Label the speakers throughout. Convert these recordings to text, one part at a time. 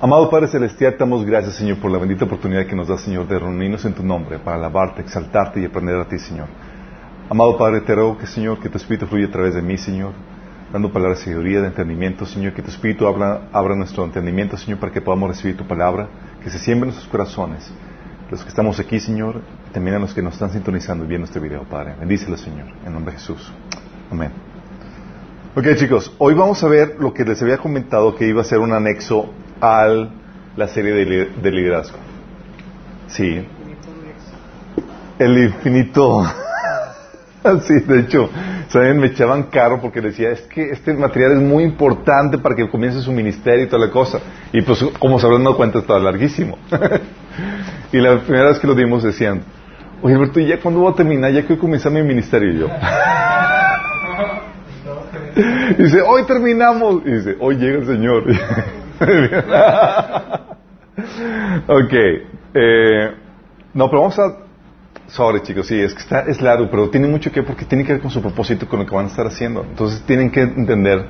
Speaker 1: Amado Padre Celestial, te damos gracias, Señor, por la bendita oportunidad que nos da, Señor, de reunirnos en tu nombre para alabarte, exaltarte y aprender a ti, Señor. Amado Padre, te ruego que, Señor, que tu Espíritu fluya a través de mí, Señor, dando palabras de sabiduría, de entendimiento, Señor, que tu Espíritu abra, abra nuestro entendimiento, Señor, para que podamos recibir tu palabra, que se siembre en nuestros corazones. Los que estamos aquí, Señor, y también a los que nos están sintonizando y viendo este video, Padre. Bendícelo, Señor, en nombre de Jesús. Amén. Ok, chicos, hoy vamos a ver lo que les había comentado que iba a ser un anexo a la serie de, li- de liderazgo. Sí. El infinito. Sí, de hecho, ¿saben? Me echaban carro porque decía, es que este material es muy importante para que comience su ministerio y toda la cosa. Y pues, como se habrán dado cuenta, estaba larguísimo. y la primera vez que lo dimos decían, oye, Alberto, ¿y ya cuándo voy a terminar? Ya quiero comenzar mi ministerio. Y yo. Y dice, hoy terminamos. Y dice, hoy llega el Señor. ok. eh, no, pero vamos a... Sobre, chicos, sí, es que está, es largo, pero tiene mucho que ver porque tiene que ver con su propósito, con lo que van a estar haciendo. Entonces tienen que entender,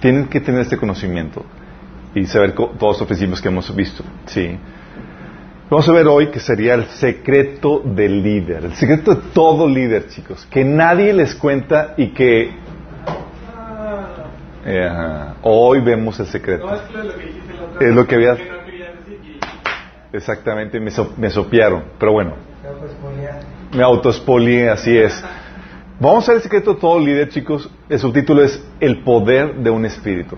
Speaker 1: tienen que tener este conocimiento y saber todos los principios que hemos visto. Sí. Vamos a ver hoy que sería el secreto del líder, el secreto de todo líder, chicos, que nadie les cuenta y que eh, ajá. hoy vemos el secreto.
Speaker 2: No, es que lo que dijiste la otra
Speaker 1: Es lo que había-
Speaker 2: que no quería decir y-
Speaker 1: Exactamente, me, so- me sopearon, pero bueno, me autospolié, así es. Vamos a ver el secreto de todo líder, chicos. El subtítulo es El poder de un espíritu.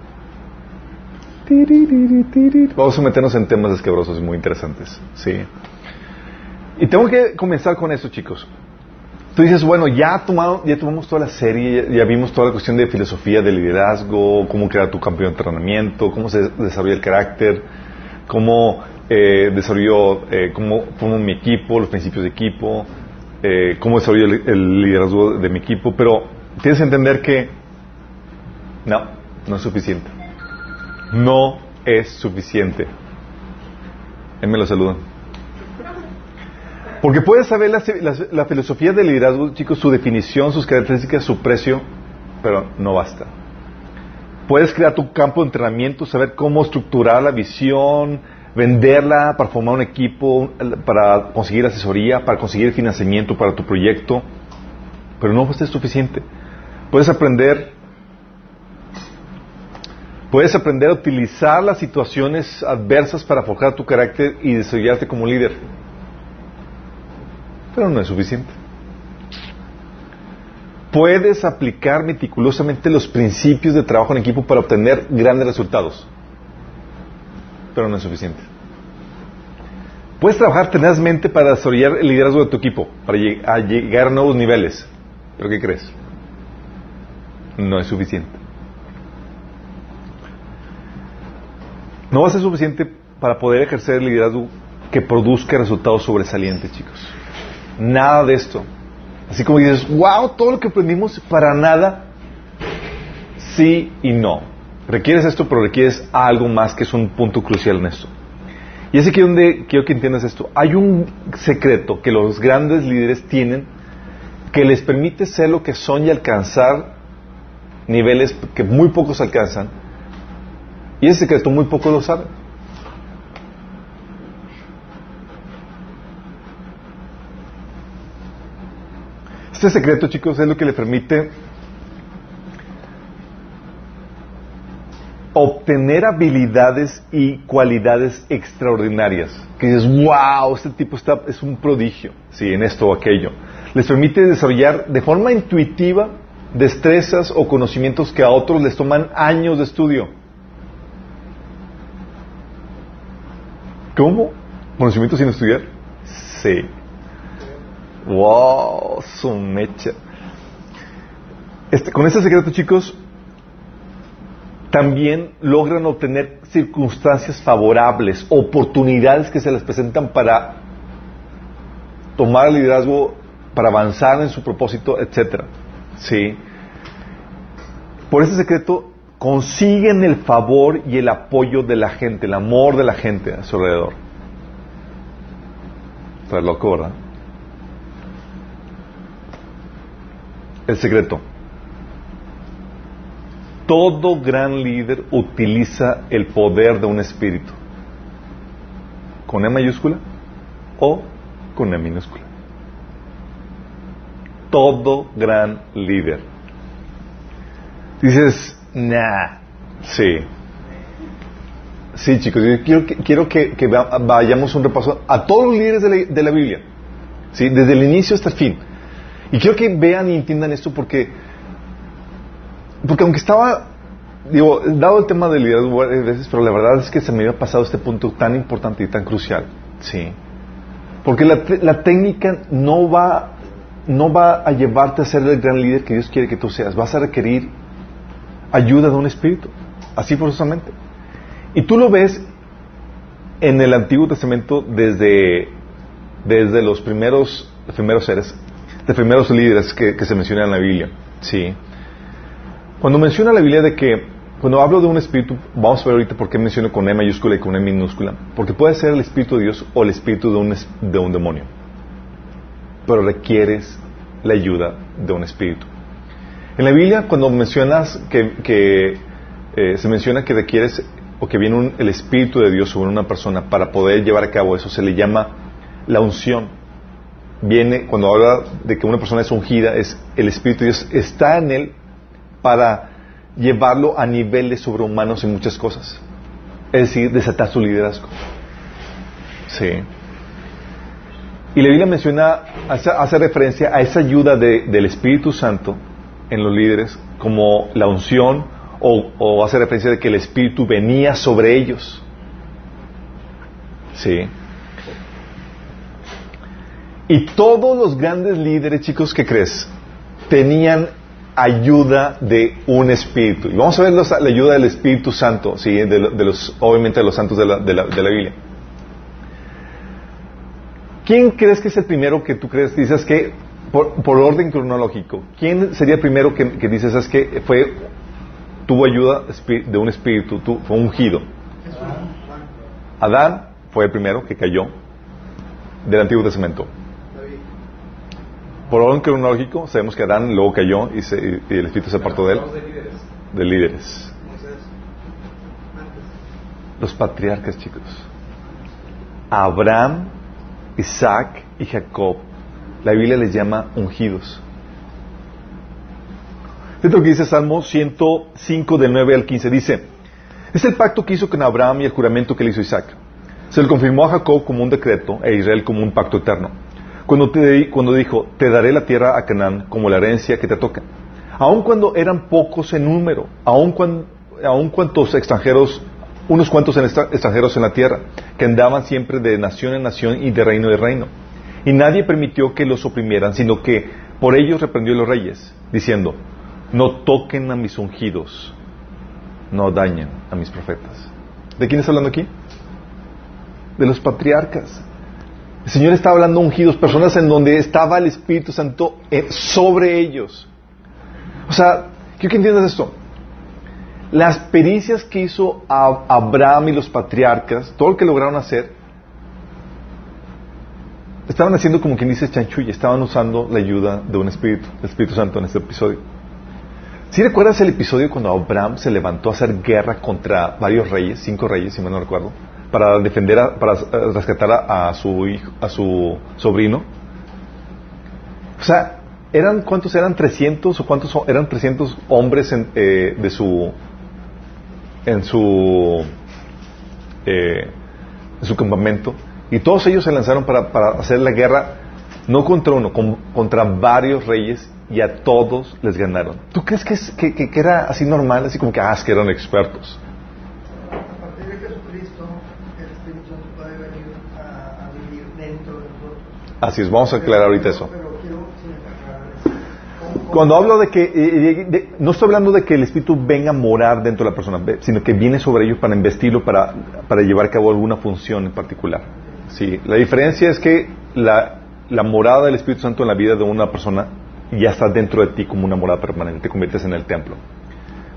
Speaker 1: Vamos a meternos en temas escabrosos y muy interesantes. Sí. Y tengo que comenzar con eso, chicos. Tú dices, bueno, ya, tomado, ya tomamos toda la serie, ya, vimos toda la cuestión de filosofía de liderazgo, cómo crear tu campeón de entrenamiento, cómo se desarrolla el carácter, cómo eh, desarrolló, eh, cómo formo mi equipo, los principios de equipo, eh, cómo desarrollo el, el liderazgo de mi equipo, pero tienes que entender que no, no es suficiente. No es suficiente. Él me lo saludan. Porque puedes saber la, filosofía del liderazgo, chicos, su definición, sus características, su precio, pero no basta. Puedes crear tu campo de entrenamiento, saber cómo estructurar la visión, venderla para formar un equipo, para conseguir asesoría, para conseguir financiamiento para tu proyecto, pero no ser suficiente. Puedes aprender, puedes aprender a utilizar las situaciones adversas para forjar tu carácter y desarrollarte como líder, pero no es suficiente. Puedes aplicar meticulosamente los principios de trabajo en equipo para obtener grandes resultados, pero no es suficiente. Puedes trabajar tenazmente para desarrollar el liderazgo de tu equipo, para llegar a nuevos niveles, pero ¿qué crees? No es suficiente. No va a ser suficiente para poder ejercer el liderazgo que produzca resultados sobresalientes, chicos. Nada de esto. Así como dices, wow, todo lo que aprendimos para nada, sí y no. Requieres esto, pero requieres algo más que es un punto crucial en esto. Y es aquí donde quiero que entiendas esto. Hay un secreto que los grandes líderes tienen que les permite ser lo que son y alcanzar niveles que muy pocos alcanzan. Y ese secreto muy pocos lo saben. Este secreto, chicos, es lo que le permite obtener habilidades y cualidades extraordinarias. Que dices, wow, este tipo está, es un prodigio, sí, en esto o aquello. Les permite desarrollar de forma intuitiva destrezas o conocimientos que a otros les toman años de estudio. ¿Cómo? ¿Conocimientos sin estudiar? Sí. Wow, su mecha. Este, con este secreto, chicos, también logran obtener circunstancias favorables, oportunidades que se les presentan para tomar el liderazgo, para avanzar en su propósito, etcétera. Sí. Por ese secreto consiguen el favor y el apoyo de la gente, el amor de la gente a su alrededor. Está loco, ¿verdad? El secreto. todo gran líder utiliza el poder de un espíritu. ¿Con E mayúscula o con E minúscula? Todo gran líder. Dices, nah, sí. Sí, chicos, yo quiero que, quiero que, que va- vayamos un repaso a todos los líderes de la, de la Biblia. ¿sí? Desde el inicio hasta el fin. Y quiero que vean y entiendan esto porque, porque aunque estaba, digo, dado el tema del liderazgo varias veces, pero la verdad es que se me había pasado este punto tan importante y tan crucial. Sí. Porque la, la técnica no va, no va a llevarte a ser el gran líder que Dios quiere que tú seas. Vas a requerir ayuda de un espíritu. Así forzosamente. Y tú lo ves en el Antiguo Testamento desde, desde los primeros, primeros seres, de primeros líderes que, que se mencionan en la Biblia. Sí. Cuando menciona la Biblia de que, cuando hablo de un espíritu, vamos a ver ahorita por qué menciono con E mayúscula y con E minúscula. Porque puede ser el espíritu de Dios o el espíritu de un, de un demonio. Pero requieres la ayuda de un espíritu. En la Biblia, cuando mencionas que, que, eh, se menciona que requieres o que viene un- el Espíritu de Dios sobre una persona para poder llevar a cabo eso, se le llama la unción. Viene, cuando habla de que una persona es ungida, es el Espíritu de Dios está en él para llevarlo a niveles sobrehumanos en muchas cosas. Es decir, desatar su liderazgo. Sí. Y la Biblia menciona, hace, referencia a esa ayuda de- del Espíritu Santo en los líderes como la unción o, o hace referencia de que el Espíritu venía sobre ellos. Sí. Y todos los grandes líderes, chicos, ¿qué crees? Tenían ayuda de un espíritu. Y vamos a ver los- la ayuda del Espíritu Santo, ¿sí? de, de los, obviamente de los santos de la, de la- de la Biblia. ¿Quién crees que es el primero que tú crees? Dices que, por, por orden cronológico, ¿quién sería el primero que, que dices es que fue, tuvo ayuda de un espíritu, tu- fue ungido? Adán fue el primero que cayó del Antiguo Testamento. Por orden cronológico, sabemos que Adán luego cayó y, se- y el espíritu se apartó de él,
Speaker 2: de líderes.
Speaker 1: de. Los patriarcas, chicos. Abraham, Isaac y Jacob. La Biblia les llama ungidos. Esto que dice Salmo 105 del 9 al 15 dice, es el pacto que hizo con Abraham y el juramento que le hizo Isaac. Se le confirmó a Jacob como un decreto e Israel como un pacto eterno. Cuando, te dijo, te daré la tierra a Canaán como la herencia que te toca. Aun cuando eran pocos en número, aun, cuan- aun cuantos extranjeros, unos cuantos extranjeros en la tierra, que andaban siempre de nación en nación y de reino en reino. Y nadie permitió que los oprimieran, sino que por ellos reprendió a los reyes, diciendo, no toquen a mis ungidos, no dañen a mis profetas. ¿De quién está hablando aquí? De los patriarcas. El Señor está hablando ungidos, personas en donde estaba el Espíritu Santo eh, sobre ellos. O sea, quiero que entiendas esto. Las pericias que hizo Abraham y los patriarcas, todo lo que lograron hacer, estaban haciendo como quien dice chanchulla, estaban usando la ayuda de un Espíritu, el Espíritu Santo en este episodio. Si recuerdas el episodio cuando Abraham se levantó a hacer guerra contra varios reyes, cinco reyes, si mal no recuerdo, para defender, a- para eh, rescatar a, su hijo, a su sobrino? O sea, eran cuántos eran 300 o cuántos eran 300 hombres en, eh, de su en su eh, en su campamento y todos ellos se lanzaron para, hacer la guerra no contra uno, con- contra varios reyes y a todos les ganaron. ¿Tú crees que, es- que- que era así normal, así como que, ah, es que eran expertos?
Speaker 2: A partir de Jesucristo, el Espíritu Santo puede venir a, a vivir dentro de nosotros.
Speaker 1: Así es, vamos a aclarar ahorita eso.
Speaker 2: Pero quiero sí, aclarar eso. ¿Cómo- cómo-
Speaker 1: Cuando hablo de que, eh, no estoy hablando de que el Espíritu venga a morar dentro de la persona, sino que viene sobre ellos para investirlo, para, para llevar a cabo alguna función en particular. Sí, la diferencia es que la, la morada del Espíritu Santo en la vida de una persona ya está dentro de ti como una morada permanente, te conviertes en el templo.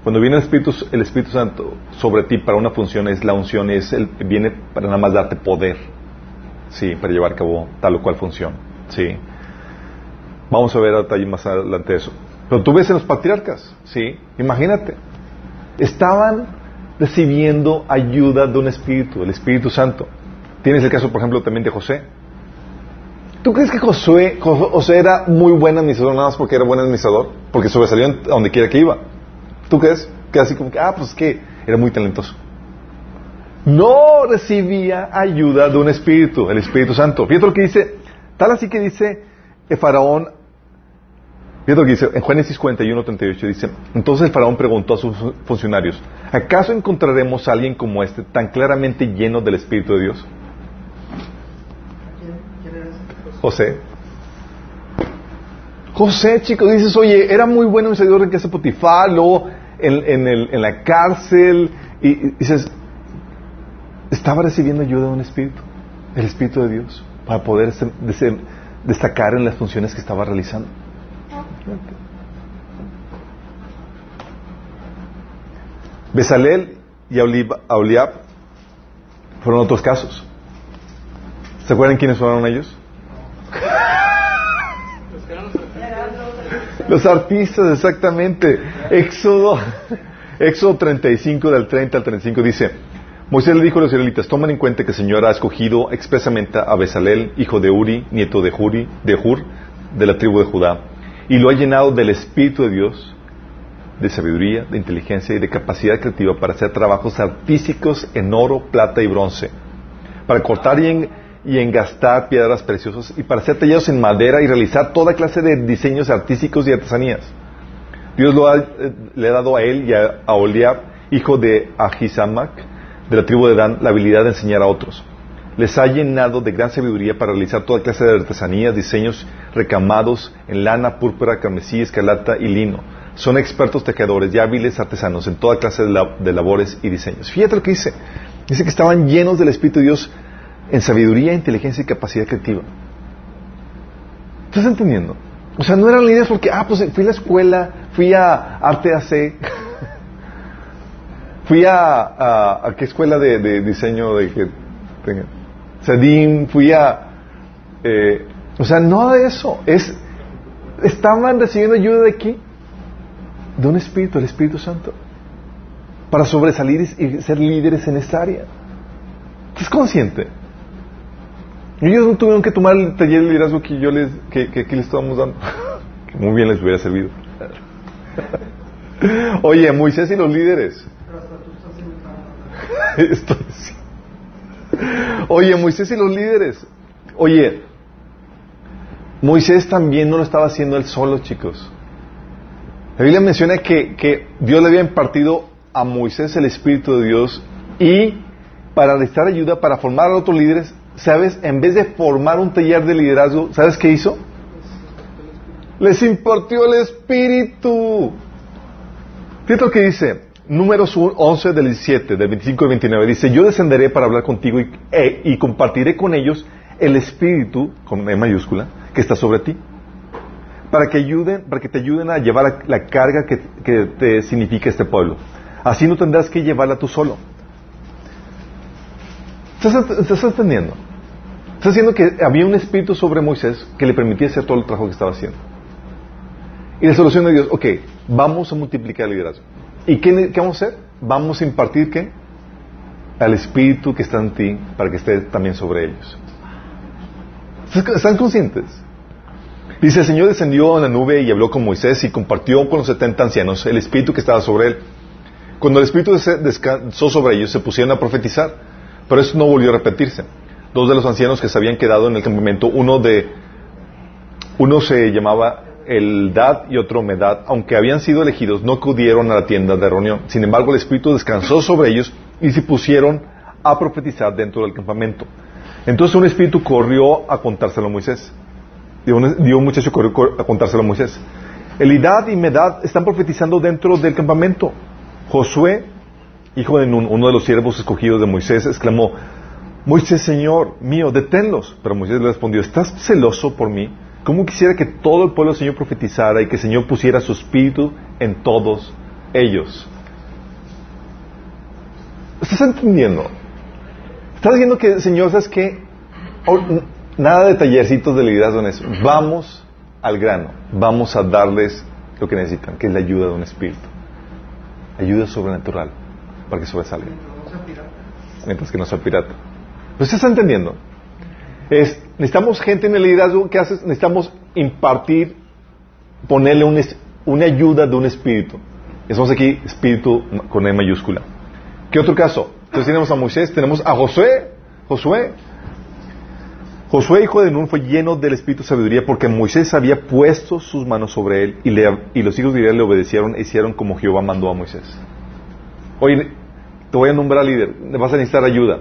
Speaker 1: Cuando viene el Espíritu, el Espíritu Santo sobre ti para una función, es la unción, es el, viene para nada más darte poder, sí, para llevar a cabo tal o cual función, sí. Vamos a ver a detalle más adelante eso. Pero tú ves en los patriarcas, ¿sí? Imagínate. estaban recibiendo ayuda de un Espíritu, el Espíritu Santo. Tienes el caso, por ejemplo, también de José. ¿Tú crees que Josué, José era muy buen administrador nada más porque era buen administrador? Porque sobresalió a donde quiera que iba. ¿Tú crees? Que así como que, ah, pues que era muy talentoso. No recibía ayuda de un espíritu, el Espíritu Santo. Fíjate lo que dice, tal así que dice el faraón, fíjate lo que dice en Génesis 41, 38, dice, entonces el faraón preguntó a sus funcionarios, ¿acaso encontraremos a alguien como este tan claramente lleno del Espíritu de Dios? José. José, chicos, dices, oye, era muy bueno en seguidor de casa Potifar, luego en, el, en, la cárcel, y, dices, estaba recibiendo ayuda de un espíritu, el espíritu de Dios, para poder destacar en las funciones que estaba realizando. Besalel y Auliab fueron otros casos. ¿Se acuerdan quiénes fueron ellos? Los artistas, exactamente. Éxodo, Éxodo 35 del 30 al 35 dice, Moisés le dijo a los israelitas, tomen en cuenta que el Señor ha escogido expresamente a Besalel, hijo de Uri, nieto de, Juri, de Hur, de la tribu de Judá, y lo ha llenado del Espíritu de Dios, de sabiduría, de inteligencia y de capacidad creativa para hacer trabajos artísticos en oro, plata y bronce, para cortar y, en, y engastar piedras preciosas y para hacer tallados en madera y realizar toda clase de diseños artísticos y artesanías. Dios eh, le ha dado a él y a, Oliab, hijo de Ahisamac, de la tribu de Dan, la habilidad de enseñar a otros. Les ha llenado de gran sabiduría para realizar toda clase de artesanías, diseños recamados en lana, púrpura, carmesí, escarlata y lino. Son expertos tejedores y hábiles artesanos en toda clase de, labores y diseños. Fíjate lo que dice. Dice que estaban llenos del Espíritu de Dios en sabiduría, inteligencia y capacidad creativa. ¿Estás entendiendo? O sea, no eran líderes porque, ah, pues fui a la escuela, fui a Arte AC, fui a, a, qué escuela de, diseño de que tenga, Sadim, fui a, eh, o sea, no de eso, es, estaban recibiendo ayuda de aquí, de un espíritu, el Espíritu Santo, para sobresalir y ser líderes en esta área. ¿Estás consciente? Ellos no tuvieron que tomar el taller de liderazgo que yo les, que, que, les estábamos dando. que muy bien les hubiera servido. Oye, Moisés y los líderes. Oye, Moisés y los líderes. Oye, Moisés también no lo estaba haciendo él solo, chicos. La Biblia menciona que, que Dios le había impartido a Moisés el Espíritu de Dios y para prestar ayuda, para formar a otros líderes, ¿sabes? En vez de formar un taller de liderazgo, ¿sabes qué hizo? Les impartió el Espíritu. Fíjate lo que dice, números 11 del 17, del 25 al 29. Dice, yo descenderé para hablar contigo y, e, y compartiré con ellos el Espíritu, con E mayúscula, que está sobre ti. Para que, ayuden, para que te ayuden a llevar la, carga que, te significa este pueblo. Así no tendrás que llevarla tú solo. ¿Estás, entendiendo? Está haciendo que había un espíritu sobre Moisés que le permitía hacer todo el trabajo que estaba haciendo. Y la solución de Dios, ok, vamos a multiplicar el liderazgo. ¿Y qué, vamos a hacer? Vamos a impartir qué? Al espíritu que está en ti para que esté también sobre ellos. ¿Están conscientes? Dice, el Señor descendió en la nube y habló con Moisés y compartió con los setenta ancianos el espíritu que estaba sobre él. Cuando el espíritu descansó sobre ellos, se pusieron a profetizar, pero eso no volvió a repetirse dos de los ancianos que se habían quedado en el campamento, uno de uno se llamaba Eldad y otro Medad, aunque habían sido elegidos, no acudieron a la tienda de reunión. Sin embargo, el Espíritu descansó sobre ellos y se pusieron a profetizar dentro del campamento. Entonces un espíritu corrió a contárselo a Moisés. Dio un, muchacho corrió a contárselo a Moisés. Elidad y Medad están profetizando dentro del campamento. Josué, hijo de Nun, uno de los siervos escogidos de Moisés, exclamó, Moisés, Señor mío, deténlos. Pero Moisés le respondió, ¿estás celoso por mí? ¿Cómo quisiera que todo el pueblo, Señor, profetizara y que el Señor pusiera su espíritu en todos ellos? ¿Estás entendiendo? Estás diciendo que, Señor, ¿sabes qué? Oh, nada de tallercitos de liderazgo en eso. Vamos al grano. Vamos a darles lo que necesitan, que es la ayuda de un espíritu. ayuda sobrenatural para que sobresalga.
Speaker 2: No sea pirata.
Speaker 1: Mientras que no sea pirata. ¿Lo estás entendiendo? Es, necesitamos gente en el liderazgo que hace, necesitamos impartir, ponerle un una ayuda de un espíritu. Estamos aquí, espíritu con E mayúscula. ¿Qué otro caso? Entonces tenemos a Moisés, tenemos a Josué. Josué. Josué, hijo de Nun, fue lleno del espíritu de sabiduría porque Moisés había puesto sus manos sobre él y, le- y los hijos de Israel le obedecieron e hicieron como Jehová mandó a Moisés. Oye, te voy a nombrar líder, vas a necesitar ayuda.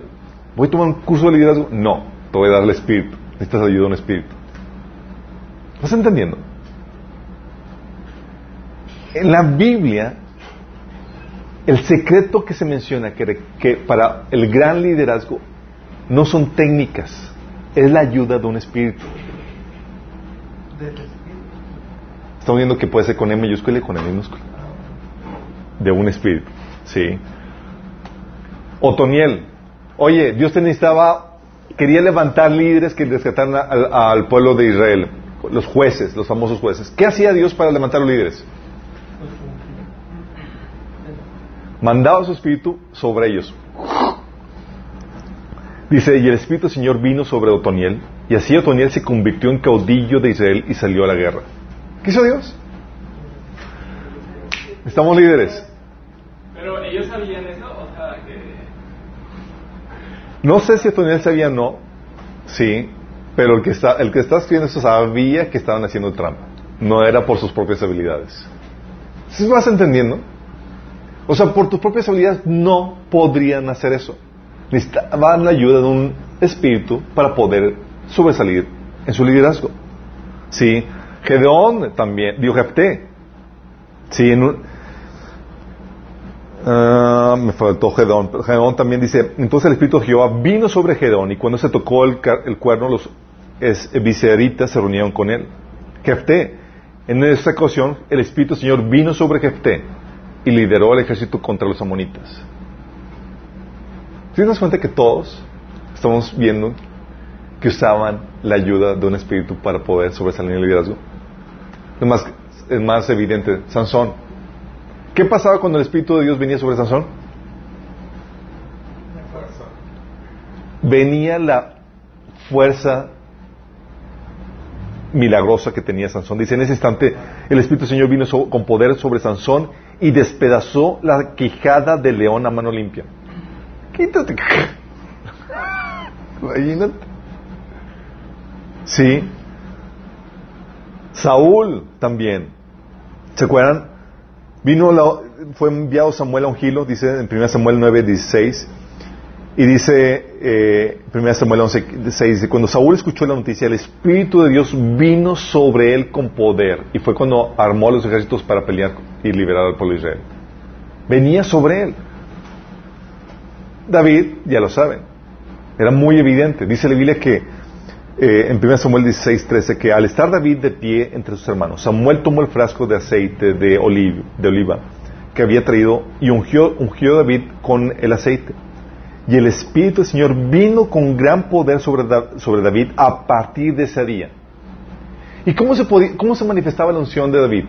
Speaker 1: ¿Voy a tomar un curso de liderazgo? No, te voy a dar el espíritu. Necesitas ayuda de un espíritu. ¿Vas entendiendo? En la Biblia, el secreto que se menciona que, que para el gran liderazgo no son técnicas, es la ayuda de un espíritu. Estamos viendo que puede ser con E mayúscula y con E minúscula. De un espíritu. Sí. Otoniel. Oye, Dios te necesitaba, quería levantar líderes que rescataran al, al pueblo de Israel. Los jueces, los famosos jueces. ¿Qué hacía Dios para levantar los líderes? Mandaba su espíritu sobre ellos. Dice, y el espíritu del Señor vino sobre Otoniel, y así Otoniel se convirtió en caudillo de Israel y salió a la guerra. ¿Qué hizo Dios? Estamos líderes.
Speaker 3: Pero ellos sabían eso, o sea, que...
Speaker 1: No sé si Otoniel sabía o no, sí, pero el que está, el que está escribiendo sabía que estaban haciendo trampa. No era por sus propias habilidades. ¿Sí vas entendiendo? O sea, por tus propias habilidades no podrían hacer eso. Necesitaban la ayuda de un espíritu para poder sobresalir en su liderazgo. Sí, Gedeón también, dijo Jefté. Sí, en un, Ah, me faltó Gedeón. Pero Gedeón también dice, entonces el Espíritu de Jehová vino sobre Gedeón y cuando se tocó el, cuerno, los es, viseritas se reunieron con él. Jefté, en esta ocasión, el Espíritu del Señor vino sobre Jefté y lideró el ejército contra los amonitas. ¿Sí te das cuenta que todos estamos viendo que usaban la ayuda de un espíritu para poder sobresalir en el liderazgo? Más, es más evidente, Sansón. ¿Qué pasaba cuando el Espíritu de Dios venía sobre Sansón? Venía la fuerza milagrosa que tenía Sansón. Dice, en ese instante el Espíritu del Señor vino so- con poder sobre Sansón y despedazó la quijada del león a mano limpia. Quítate. Imagínate. Sí. Saúl también. ¿Se acuerdan? Vino la- fue enviado Samuel a un gilo, dice en 1 Samuel 9, 16. Y dice, eh, 1 Samuel 11, 6, dice, cuando Saúl escuchó la noticia, el Espíritu de Dios vino sobre él con poder. Y fue cuando armó los ejércitos para pelear y liberar al pueblo de Israel. Venía sobre él. David, ya lo saben, era muy evidente. Dice la Biblia que eh, en 1 Samuel 16, 13, que al estar David de pie entre sus hermanos, Samuel tomó el frasco de aceite de, oliv- de oliva que había traído y ungió, a David con el aceite. Y el Espíritu del Señor vino con gran poder sobre, Da- sobre David a partir de ese día. ¿Y cómo se, manifestaba la unción de David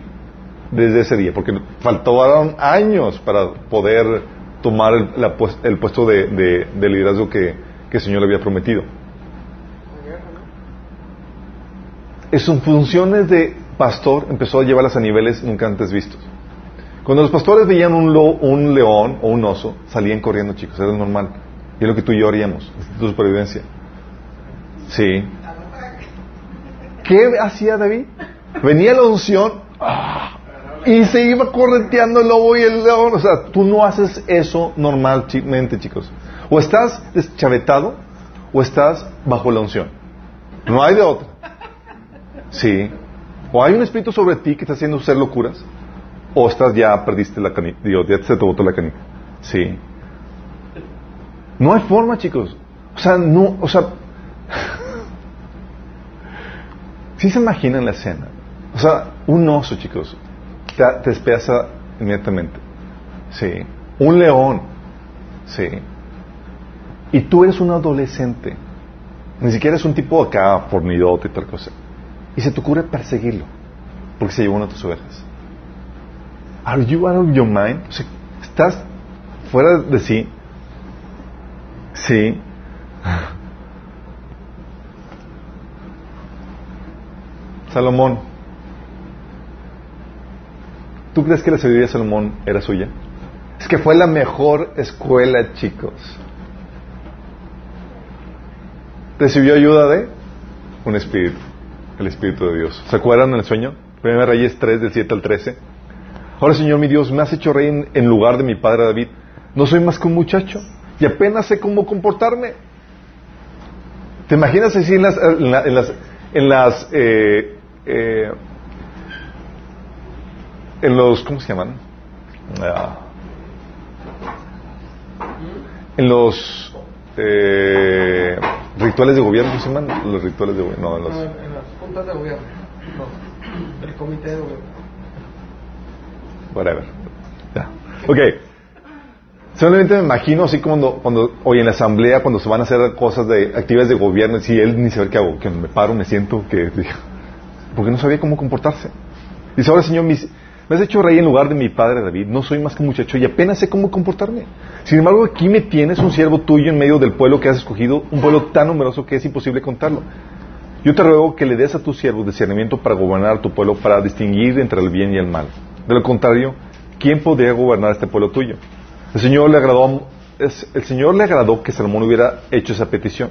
Speaker 1: desde ese día? Porque faltaron años para poder tomar el, pues- puesto de, de- de liderazgo que el Señor le había prometido. En sus funciones de pastor empezó a llevarlas a niveles nunca antes vistos. Cuando los pastores veían un, león o un oso, salían corriendo, chicos, era normal. Y es lo que tú y yo haríamos, instinto de supervivencia. Sí. ¿Qué hacía David? Venía la unción ¡ah! y se iba correteando el lobo y el león. O sea, tú no haces eso normalmente, chicos. O estás deschavetado o estás bajo la unción. No hay de otra. Sí. O hay un espíritu sobre ti que está haciendo hacer locuras, o estás ya perdiste la canica, digo, ya se te botó la canica. Sí. No hay forma, chicos. O sea, no, o sea, ¿sí se imaginan la escena? O sea, un oso, chicos, te, te despedaza inmediatamente. Sí. Un león. Sí. Y tú eres un adolescente. Ni siquiera es un tipo acá fornidote y tal cosa. Y se te ocurre perseguirlo. Porque se llevó una de tus ovejas. Are you out of your mind? Estás fuera de sí. Sí. Salomón. ¿Tú crees que la sabiduría de Salomón era suya? Es que fue la mejor escuela, chicos. Recibió ayuda de un espíritu, el espíritu de Dios. ¿Se acuerdan del sueño? Primera Reyes 3, del 7 al 13. Ahora, Señor mi Dios, me has hecho rey en, lugar de mi padre David. No soy más que un muchacho y apenas sé cómo comportarme. ¿Te imaginas así en las, en la- en las, en las, eh, eh, en los, ¿cómo se llaman? Ah. en los eh, rituales de gobierno, ¿cómo se llaman? Los rituales de gobierno, no, en los,
Speaker 2: juntas de gobierno. No, el comité de gobierno.
Speaker 1: whatever. Ok. Solamente me imagino así cuando, cuando, hoy en la asamblea, cuando se van a hacer cosas de actividades de gobierno, si él ni sabe qué hago, que me paro, me siento, que porque no sabía cómo comportarse. Dice, ahora Señor, mis- me has hecho rey en lugar de mi padre David, no soy más que un muchacho y apenas sé cómo comportarme. Sin embargo, aquí me tienes un siervo tuyo en medio del pueblo que has escogido, un pueblo tan numeroso que es imposible contarlo. Yo te ruego que le des a tu siervo discernimiento para gobernar a tu pueblo, para distinguir entre el bien y el mal. De lo contrario, ¿quién podría gobernar este pueblo tuyo? El Señor le agradó, el Señor le agradó que Salomón hubiera hecho esa petición.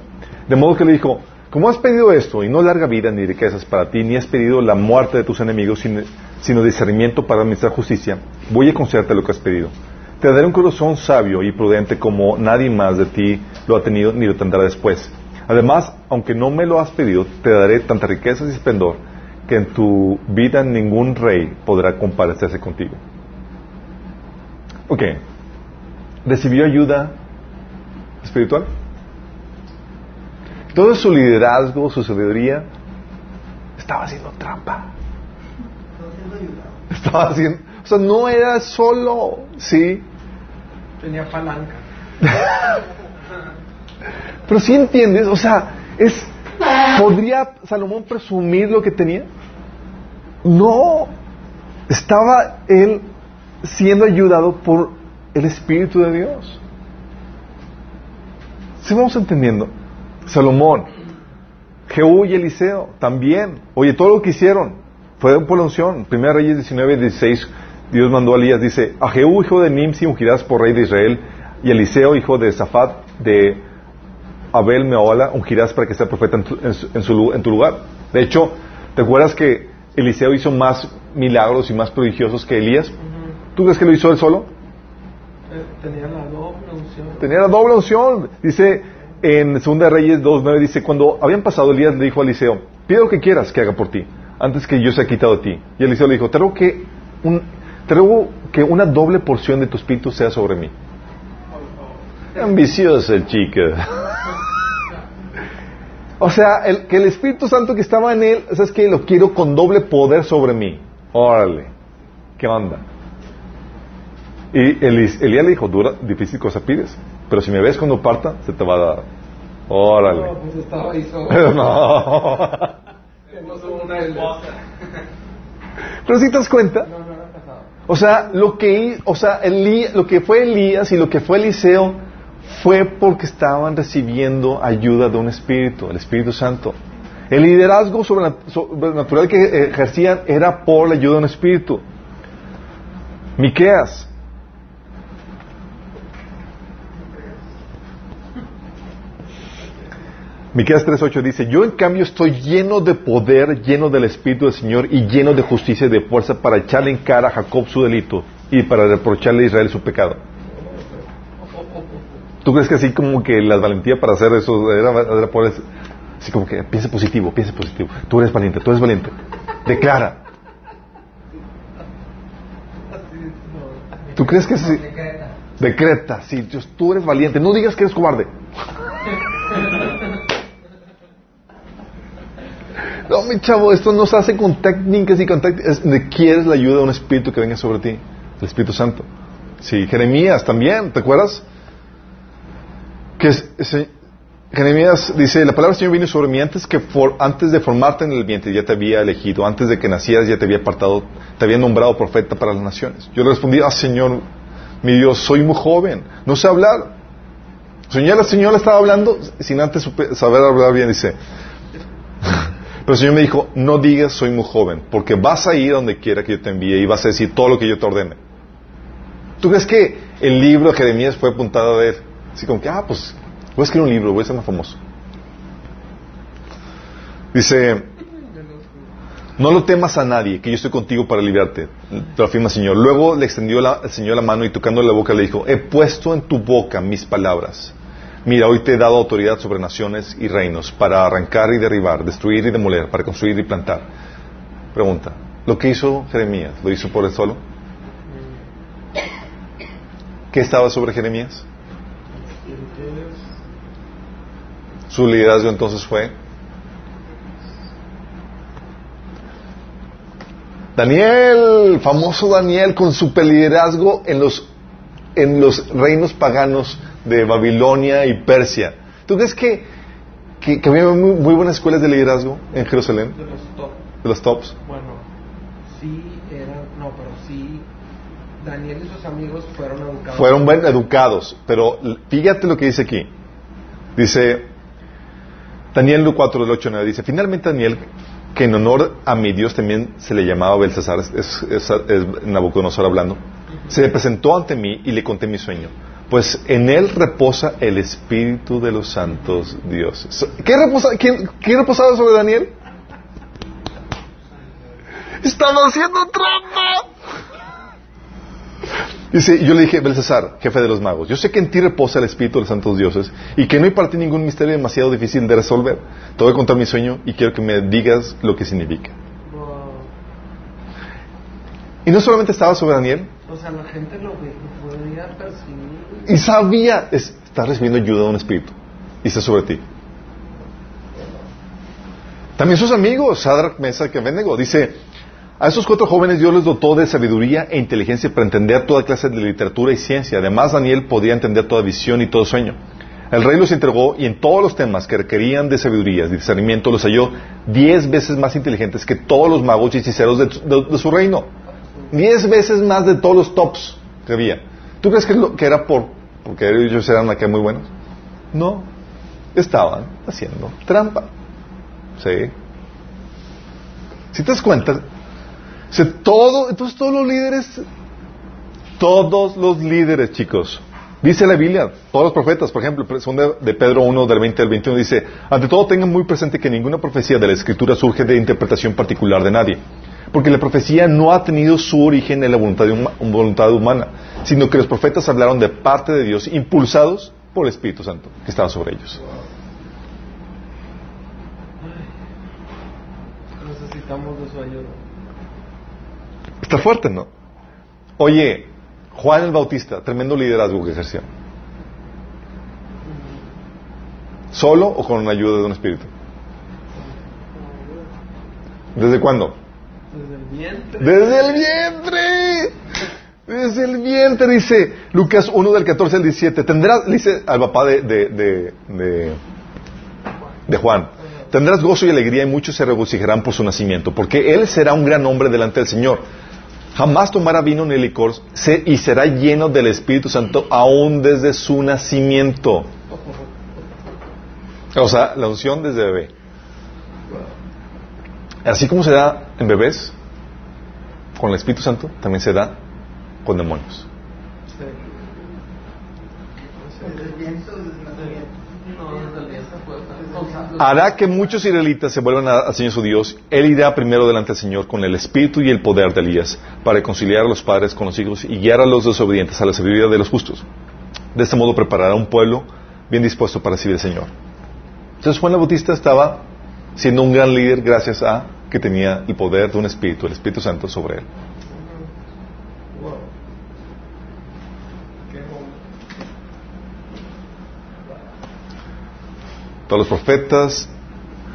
Speaker 1: De modo que le dijo, como has pedido esto, y no larga vida ni riquezas para ti, ni has pedido la muerte de tus enemigos, sin- sino discernimiento para administrar justicia, voy a concederte lo que has pedido. Te daré un corazón sabio y prudente como nadie más de ti lo ha tenido ni lo tendrá después. Además, aunque no me lo has pedido, te daré tanta riqueza y esplendor que en tu vida ningún rey podrá comparecerse contigo. Ok. ¿Recibió ayuda espiritual? Todo su liderazgo, su sabiduría, estaba haciendo trampa.
Speaker 2: Estaba
Speaker 1: haciendo... O sea, no era solo, ¿sí?
Speaker 2: Tenía palanca.
Speaker 1: Pero sí entiendes, o sea, es ¿podría Salomón presumir lo que tenía? No. Estaba él siendo ayudado por el Espíritu de Dios. Si vamos entendiendo, Salomón, Jehú y Eliseo también. Oye, todo lo que hicieron fue por la unción. Primera Reyes 19, 16, Dios mandó a Elías, dice, a Jehú, hijo de Nimsi, ungirás por rey de Israel, y Eliseo, hijo de Zafat, de Abel Meola, ungirás para que sea profeta en tu, en su- en su lu- en tu lugar. De hecho, ¿te acuerdas que Eliseo hizo más milagros y más prodigiosos que Elías? ¿Tú crees que lo hizo él solo?
Speaker 2: Eh, Tenía la doble unción.
Speaker 1: Tenía la doble unción. Dice en Segunda Reyes 2.9, dice, cuando habían pasado, Elías le dijo a Eliseo, pide lo que quieras que haga por ti, antes que yo sea quitado de ti. Y Eliseo le dijo, te ruego que, un- te ruego que una doble porción de tu espíritu sea sobre mí. Ambicioso el chico. o sea, el, que el Espíritu Santo que estaba en él, ¿sabes que Lo quiero con doble poder sobre mí. Órale. ¿Qué onda? Y Elías le dijo, dura, difícil cosa pides, pero si me ves cuando parta, se te va a dar.
Speaker 2: No,
Speaker 1: Órale.
Speaker 2: pues estaba ahí solo.
Speaker 1: no.
Speaker 3: Esposa.
Speaker 1: Pero si te das cuenta,
Speaker 2: No, no
Speaker 1: o sea, lo que, o sea, Elí- lo que fue Elías y lo que fue Eliseo fue porque estaban recibiendo ayuda de un espíritu, el Espíritu Santo. El liderazgo sobrenat- sobrenatural que ejercían era por la ayuda de un espíritu. Miqueas. Miqueas 3:8 dice, "Yo en cambio estoy lleno de poder, lleno del espíritu del Señor y lleno de justicia y de fuerza para echarle en cara a Jacob su delito y para reprocharle a Israel su pecado." ¿Tú crees que así como que la valentía para hacer eso era, era? Así como que piensa positivo, piensa positivo. Tú eres valiente, tú eres valiente. Declara. ¿Tú crees que sí? Decreta, sí, Dios, tú eres valiente. No digas que eres cobarde. No, mi chavo, esto no se hace con técnicas y con tácticas. Quieres la ayuda de un espíritu que venga sobre ti, el Espíritu Santo. Sí, Jeremías también, ¿te acuerdas? Que Jeremías dice, la palabra del Señor vino sobre mí antes, que for- antes de formarte en el vientre ya te había elegido, antes de que nacieras ya te había apartado, te había nombrado profeta para las naciones. Yo le respondí, ah Señor, Mi Dios, soy muy joven, no sé hablar. Señora, la señora estaba hablando sin antes saber hablar bien, dice. Pero el Señor me dijo, no digas soy muy joven, porque vas a ir donde quiera que yo te envíe y vas a decir todo lo que yo te ordene. ¿Tú crees que el libro de Jeremías fue apuntado a ver? Así como que, ah, pues voy a escribir un libro, voy a ser más famoso. Dice, no lo temas a nadie, que yo estoy contigo para librarte, te lo afirma el Señor. Luego le extendió la, el Señor la mano y tocando la boca le dijo, he puesto en tu boca mis palabras. Mira, hoy te he dado autoridad sobre naciones y reinos para arrancar y derribar, destruir y demoler, para construir y plantar. Pregunta, ¿lo que hizo Jeremías, lo hizo por él solo? ¿Qué estaba sobre Jeremías? Su liderazgo entonces fue Daniel, famoso Daniel con su liderazgo en los, en los reinos paganos de Babilonia y Persia. ¿Tú crees que, que, había muy, buenas escuelas de liderazgo en Jerusalén?
Speaker 3: De los tops.
Speaker 1: ¿De los tops?
Speaker 3: Bueno, sí, eran, no, pero sí, Daniel y sus amigos fueron educados.
Speaker 1: Fueron bien educados, pero fíjate lo que dice aquí. Dice, Daniel 4 del 8 9, dice, finalmente Daniel, que en honor a mi Dios también se le llamaba Belsasar, es, es, Nabucodonosor hablando, se presentó ante mí y le conté mi sueño pues en él reposa el Espíritu de los santos dioses. ¿Qué, reposa, qué, reposaba sobre Daniel? Estaba haciendo trampa. Dice, yo le dije, Belsasar, jefe de los magos, yo sé que en ti reposa el Espíritu de los santos dioses y que no hay para ti ningún misterio demasiado difícil de resolver. Te voy a contar mi sueño y quiero que me digas lo que significa. Y no solamente estaba sobre Daniel.
Speaker 3: O sea, la gente lo, podía percibir
Speaker 1: y sabía, está recibiendo ayuda de un espíritu. Y está sobre ti. También sus amigos, Sadrak, Mesa, que Venego, dice, a esos cuatro jóvenes Dios les dotó de sabiduría e inteligencia para entender toda clase de literatura y ciencia. Además, Daniel podía entender toda visión y todo sueño. El rey los entregó y en todos los temas que requerían de sabiduría y discernimiento los halló diez veces más inteligentes que todos los magos y hechiceros de, su reino. Diez veces más de todos los tops que había. ¿Tú crees que, que era por, porque ellos eran acá muy buenos? No, estaban haciendo trampa. ¿Sí? Si te das cuenta, todo, entonces todos los líderes, todos los líderes, chicos, dice la Biblia, todos los profetas, por ejemplo, de Pedro 1, del 20 al 21, dice, ante todo tengan muy presente que ninguna profecía de la Escritura surge de interpretación particular de nadie porque la profecía no ha tenido su origen en la voluntad, voluntad humana, sino que los profetas hablaron de parte de Dios, impulsados por el Espíritu Santo que estaba sobre ellos.
Speaker 3: Necesitamos de su ayuda.
Speaker 1: Está fuerte, ¿no? Oye, Juan el Bautista, tremendo liderazgo que ejerció. ¿Solo o con la ayuda de un espíritu? ¿Desde cuándo?
Speaker 3: Desde el vientre.
Speaker 1: Desde el vientre. Desde el vientre, dice Lucas 1 del 14 al 17. Tendrás, dice al papá de, de, de, Juan, tendrás gozo y alegría y muchos se regocijarán por su nacimiento, porque él será un gran hombre delante del Señor. Jamás tomará vino ni licor y será lleno del Espíritu Santo aún desde su nacimiento. O sea, la unción desde bebé. Así como se da en bebés, con el Espíritu Santo, también se da con demonios. Hará que muchos israelitas se vuelvan al Señor su Dios. Él irá primero delante del Señor con el espíritu y el poder de Elías para reconciliar a los padres con los hijos y guiar a los desobedientes a la sabiduría de los justos. De este modo preparará un pueblo bien dispuesto para recibir al Señor. Entonces Juan el Bautista estaba siendo un gran líder gracias a que tenía el poder de un espíritu, el Espíritu Santo sobre él. Todos los profetas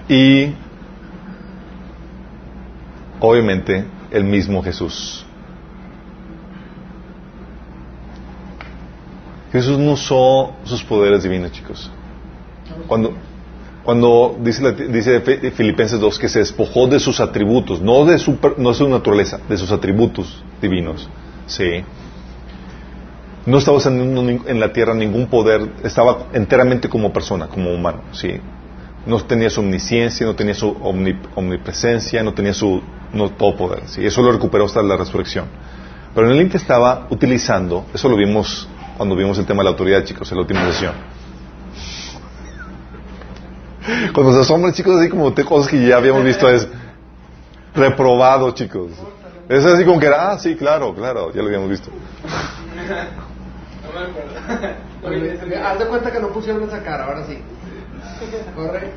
Speaker 1: y obviamente el mismo Jesús. Jesús no usó sus poderes divinos, chicos. Cuando, cuando dice, dice Filipenses 2 que se despojó de sus atributos, no de su, no de su naturaleza, de sus atributos divinos. Sí. No estaba usando en la tierra ningún poder, estaba enteramente como persona, como humano, ¿sí? No tenía su omnisciencia, no tenía su omnipresencia, no tenía su no, todo poder, ¿sí? Eso lo recuperó hasta la resurrección. Pero en el Inter estaba utilizando, eso lo vimos cuando vimos el tema de la autoridad, chicos, en la última sesión. Cuando se asombran, chicos, así como cosas que ya habíamos visto, es reprobado, chicos. Es así como que era, ah, sí, claro, claro, ya lo habíamos visto.
Speaker 3: Haz de cuenta que no pusieron esa cara, ahora sí. Corre.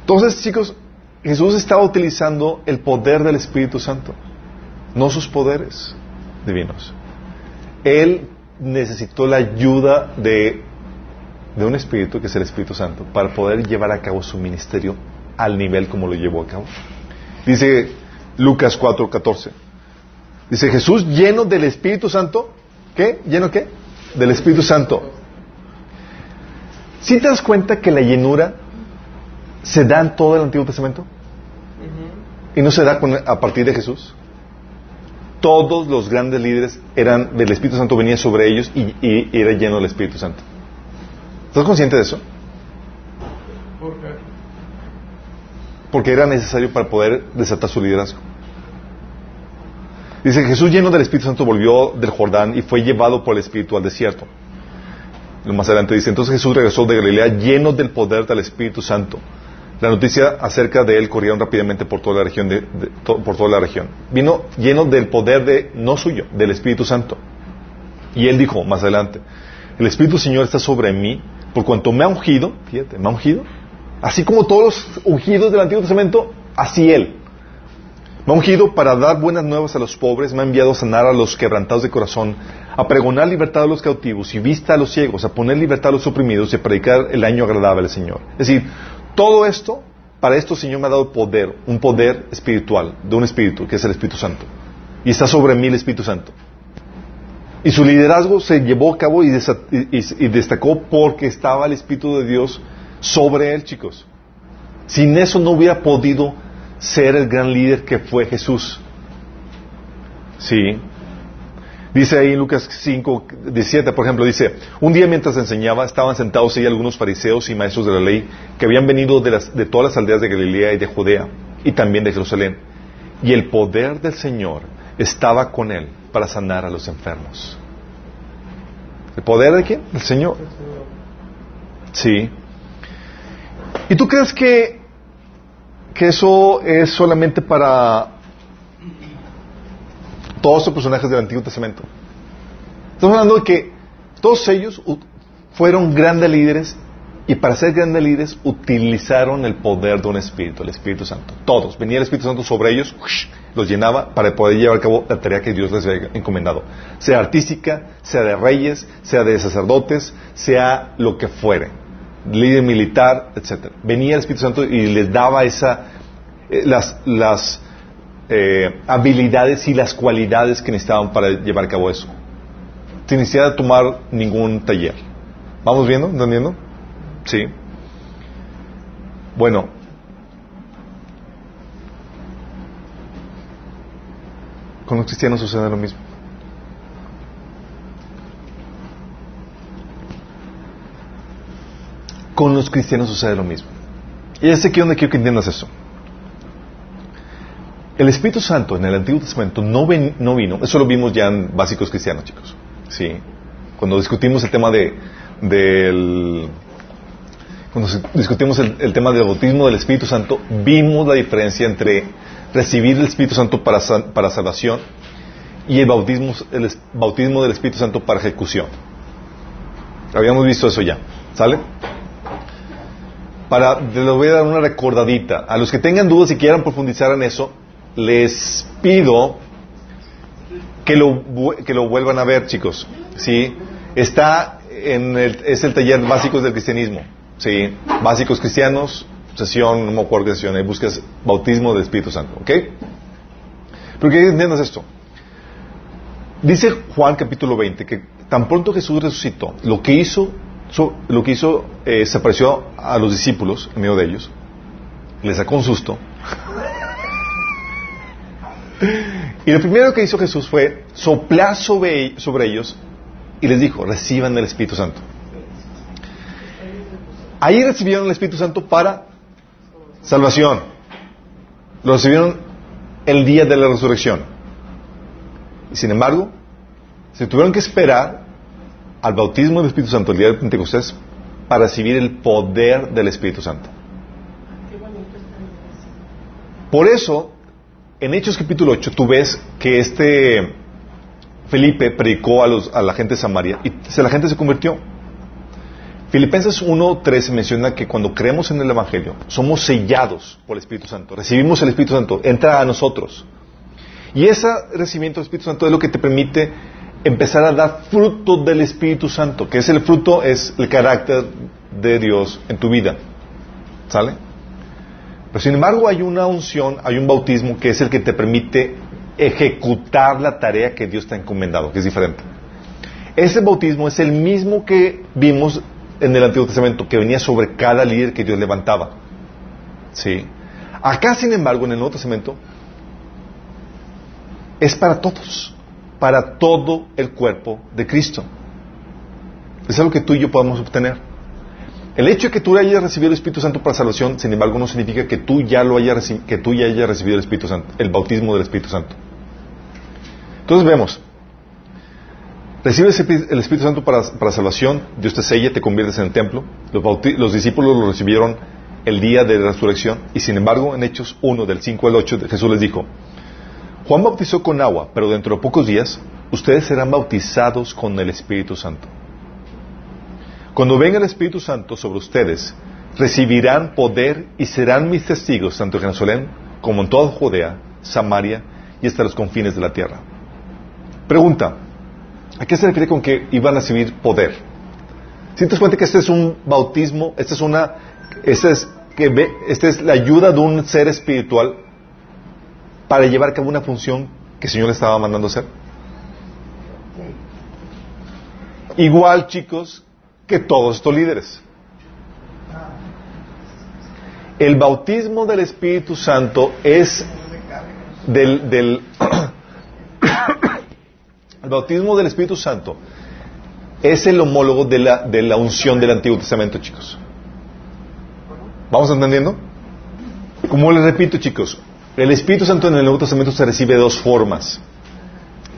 Speaker 1: Entonces, chicos, Jesús estaba utilizando el poder del Espíritu Santo, no sus poderes divinos. Él necesitó la ayuda de, de un Espíritu, que es el Espíritu Santo, para poder llevar a cabo su ministerio al nivel como lo llevó a cabo. Dice Lucas 4:14. Dice Jesús lleno del Espíritu Santo. ¿Qué? ¿Lleno qué? Del Espíritu Santo. ¿Sí te das cuenta que la llenura se da en todo el Antiguo Testamento? ¿Y no se da a partir de Jesús? Todos los grandes líderes eran del Espíritu Santo, venía sobre ellos y, y era lleno del Espíritu Santo. ¿Estás consciente de eso?
Speaker 3: ¿Por qué?
Speaker 1: Porque era necesario para poder desatar su liderazgo. Dice, Jesús lleno del Espíritu Santo volvió del Jordán y fue llevado por el Espíritu al desierto. Más adelante dice, entonces Jesús regresó de Galilea lleno del poder del Espíritu Santo. La noticia acerca de él corrieron rápidamente por toda la región. De. Vino lleno del poder de, no suyo, del Espíritu Santo. Y él dijo más adelante, el Espíritu Señor está sobre mí, por cuanto me ha ungido, fíjate, me ha ungido, así como todos los ungidos del Antiguo Testamento, así él. Me ha ungido para dar buenas nuevas a los pobres, me ha enviado a sanar a los quebrantados de corazón, a pregonar libertad a los cautivos y vista a los ciegos, a poner libertad a los oprimidos y a predicar el año agradable al Señor. Es decir, todo esto, para esto el Señor me ha dado poder, un poder espiritual, de un espíritu, que es el Espíritu Santo. Y está sobre mí el Espíritu Santo. Y su liderazgo se llevó a cabo y, y destacó porque estaba el Espíritu de Dios sobre él, chicos. Sin eso no hubiera podido ser el gran líder que fue Jesús. Sí. Dice ahí en Lucas 5, 17, por ejemplo, dice, un día mientras enseñaba, estaban sentados ahí algunos fariseos y maestros de la ley que habían venido de, las, de todas las aldeas de Galilea y de Judea y también de Jerusalén. Y el poder del Señor estaba con él para sanar a los enfermos. ¿El poder de quién? El Señor. Sí. ¿Y tú crees que que eso es solamente para todos los personajes del Antiguo Testamento. Estamos hablando de que todos ellos fueron grandes líderes y para ser grandes líderes utilizaron el poder de un Espíritu, el Espíritu Santo. Todos. Venía el Espíritu Santo sobre ellos, los llenaba para poder llevar a cabo la tarea que Dios les había encomendado. Sea artística, sea de reyes, sea de sacerdotes, sea lo que fuere líder militar, etcétera. Venía el Espíritu Santo y les daba esa, eh, las, las eh, habilidades y las cualidades que necesitaban para llevar a cabo eso. Sin necesidad de tomar ningún taller. ¿Vamos viendo? ¿Entendiendo? Sí. Bueno. Con los cristianos sucede lo mismo. Con los cristianos sucede lo mismo. Y es aquí donde quiero que entiendas eso. El Espíritu Santo en el Antiguo Testamento no, no vino, eso lo vimos ya en básicos cristianos, chicos. Sí. Cuando discutimos el tema de, del. Cuando discutimos el, tema del bautismo del Espíritu Santo, vimos la diferencia entre recibir el Espíritu Santo para, para salvación y el bautismo, el bautismo del Espíritu Santo para ejecución. Habíamos visto eso ya. ¿Sale? Para, les voy a dar una recordadita. A los que tengan dudas y quieran profundizar en eso, les pido que lo, que lo vuelvan a ver, chicos. ¿Sí? Está en el, es el taller Básicos del Cristianismo. ¿Sí? Básicos Cristianos, sesión, no me acuerdo sesión, ahí buscas Bautismo del Espíritu Santo. ¿Ok? Pero que entiendas esto. Dice Juan capítulo 20 que tan pronto Jesús resucitó, lo que hizo lo que hizo, eh, se apareció a los discípulos, en medio de ellos, les sacó un susto. y lo primero que hizo Jesús fue soplar sobre, sobre ellos y les dijo, reciban el Espíritu Santo. Ahí recibieron el Espíritu Santo para salvación. Lo recibieron el día de la resurrección. Y sin embargo, se tuvieron que esperar al bautismo del Espíritu Santo el día de Pentecostés para recibir el poder del Espíritu Santo. Por eso, en Hechos capítulo 8, tú ves que este Felipe predicó a, los, a la gente de Samaria y la gente se convirtió. Filipenses 1.13 menciona que cuando creemos en el Evangelio, somos sellados por el Espíritu Santo, recibimos el Espíritu Santo, entra a nosotros. Y ese recibimiento del Espíritu Santo es lo que te permite empezar a dar fruto del Espíritu Santo, que es el fruto, es el carácter de Dios en tu vida. ¿Sale? Pero sin embargo hay una unción, hay un bautismo que es el que te permite ejecutar la tarea que Dios te ha encomendado, que es diferente. Ese bautismo es el mismo que vimos en el Antiguo Testamento, que venía sobre cada líder que Dios levantaba. ¿Sí? Acá, sin embargo, en el Nuevo Testamento, es para todos, para todo el cuerpo de Cristo. Es algo que tú y yo podemos obtener. El hecho de que tú hayas recibido el Espíritu Santo para salvación, sin embargo, no significa que tú ya lo hayas que tú ya hayas recibido el Espíritu Santo, el bautismo del Espíritu Santo. Entonces vemos, recibes el Espíritu Santo para, salvación, Dios te sella, te conviertes en el templo. Los, discípulos lo recibieron el día de la resurrección y sin embargo en Hechos 1 del 5 al 8 Jesús les dijo, Juan bautizó con agua, pero dentro de pocos días ustedes serán bautizados con el Espíritu Santo. Cuando venga el Espíritu Santo sobre ustedes, recibirán poder y serán mis testigos tanto en Jerusalén como en toda Judea, Samaria y hasta los confines de la tierra. Pregunta, ¿a qué se refiere con que iban a recibir poder? Si te cuenta que este es un bautismo, esta es una, esta es, que esta es la ayuda de un ser espiritual para llevar a cabo una función que el Señor le estaba mandando hacer. Igual, chicos, que todos estos líderes. El bautismo del Espíritu Santo es del, del el bautismo del Espíritu Santo es el homólogo de la, de la unción del Antiguo Testamento, chicos. ¿Vamos entendiendo? Como les repito, chicos, el Espíritu Santo en el Nuevo Testamento se recibe de dos formas.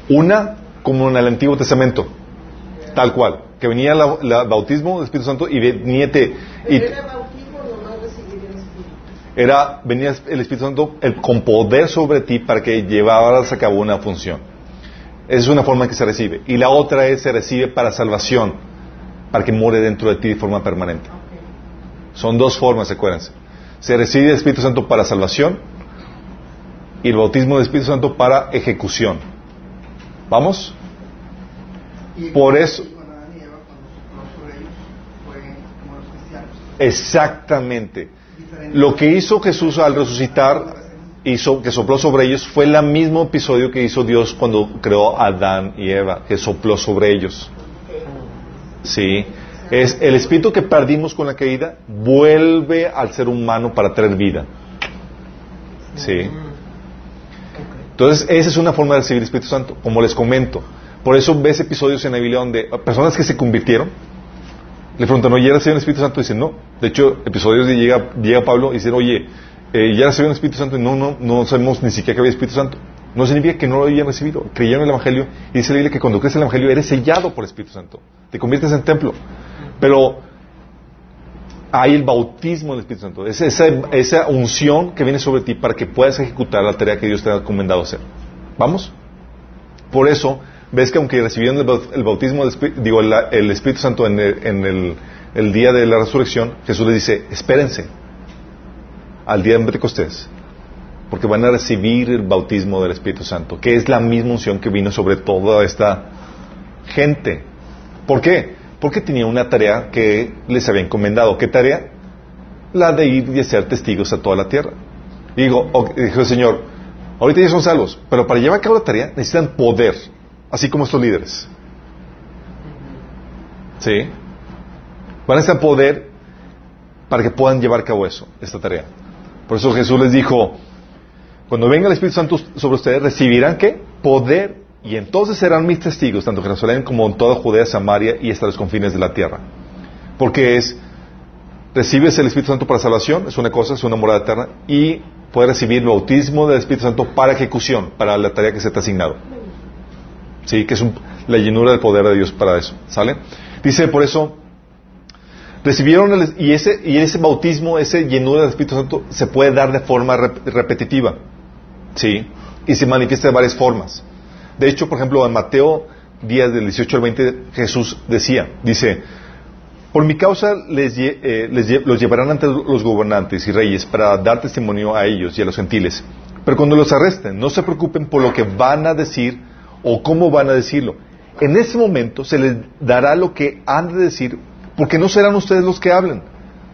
Speaker 1: Una, como en el Antiguo Testamento, tal cual que venía el bautismo del Espíritu Santo y venía te, y,
Speaker 2: era bautismo no recibir el Espíritu.
Speaker 1: Era, venía el Espíritu Santo con poder sobre ti para que llevaras a cabo una función. Esa es una forma en que se recibe. Y la otra es se recibe para salvación, para que muere dentro de ti de forma permanente. Son dos formas, acuérdense. Se recibe el Espíritu Santo para salvación y el bautismo del Espíritu Santo para ejecución. ¿Vamos? Por eso, Exactamente. Lo que hizo Jesús al resucitar, hizo, que sopló sobre ellos, fue el mismo episodio que hizo Dios cuando creó a Adán y Eva, que sopló sobre ellos. Sí. Es el espíritu que perdimos con la caída, vuelve al ser humano para traer vida. Sí. Entonces, esa es una forma de recibir el Espíritu Santo, como les comento. Por eso ves episodios en la Biblia donde personas que se convirtieron, le preguntan, ¿no ya recibió el Espíritu Santo? Y dicen, no. De hecho, episodios de llega, llega Pablo y dice, oye, eh, ¿ya recibió el Espíritu Santo? Y no, no, no sabemos ni siquiera que había Espíritu Santo. No significa que no lo hayan recibido. Creyeron en el Evangelio y dice la Biblia que cuando crees en el Evangelio eres sellado por el Espíritu Santo. Te conviertes en templo. Pero hay el bautismo del Espíritu Santo. Es esa, esa unción que viene sobre ti para que puedas ejecutar la tarea que Dios te ha encomendado hacer. ¿Vamos? Por eso, ves que aunque recibieron el bautismo, digo, el, Espíritu Santo en, el, día de la resurrección, Jesús les dice, espérense al día de Pentecostés, porque van a recibir el bautismo del Espíritu Santo, que es la misma unción que vino sobre toda esta gente. ¿Por qué? Porque tenía una tarea que les había encomendado. ¿Qué tarea? La de ir y ser testigos a toda la tierra. digo, dijo el Señor, ahorita ya son salvos, pero para llevar a cabo la tarea necesitan poder así como estos líderes. ¿Sí? Van a estar poder para que puedan llevar a cabo eso, esta tarea. Por eso Jesús les dijo, cuando venga el Espíritu Santo sobre ustedes, recibirán qué? Poder y entonces serán mis testigos, tanto en Jerusalén como en toda Judea, Samaria y hasta los confines de la tierra. Porque es, recibes el Espíritu Santo para salvación, es una cosa, es una morada eterna, y puedes recibir el bautismo del Espíritu Santo para ejecución, para la tarea que se te ha asignado. Sí, que es la llenura del poder de Dios para eso. ¿Sale? Dice, por eso, recibieron el, y ese y ese bautismo, ese llenura del Espíritu Santo se puede dar de forma repetitiva. ¿Sí? Y se manifiesta de varias formas. De hecho, por ejemplo, en Mateo 10 del 18 al 20 Jesús decía, dice, por mi causa les, eh, los llevarán ante los gobernantes y reyes para dar testimonio a ellos y a los gentiles. Pero cuando los arresten, no se preocupen por lo que van a decir o cómo van a decirlo. En ese momento se les dará lo que han de decir, porque no serán ustedes los que hablen,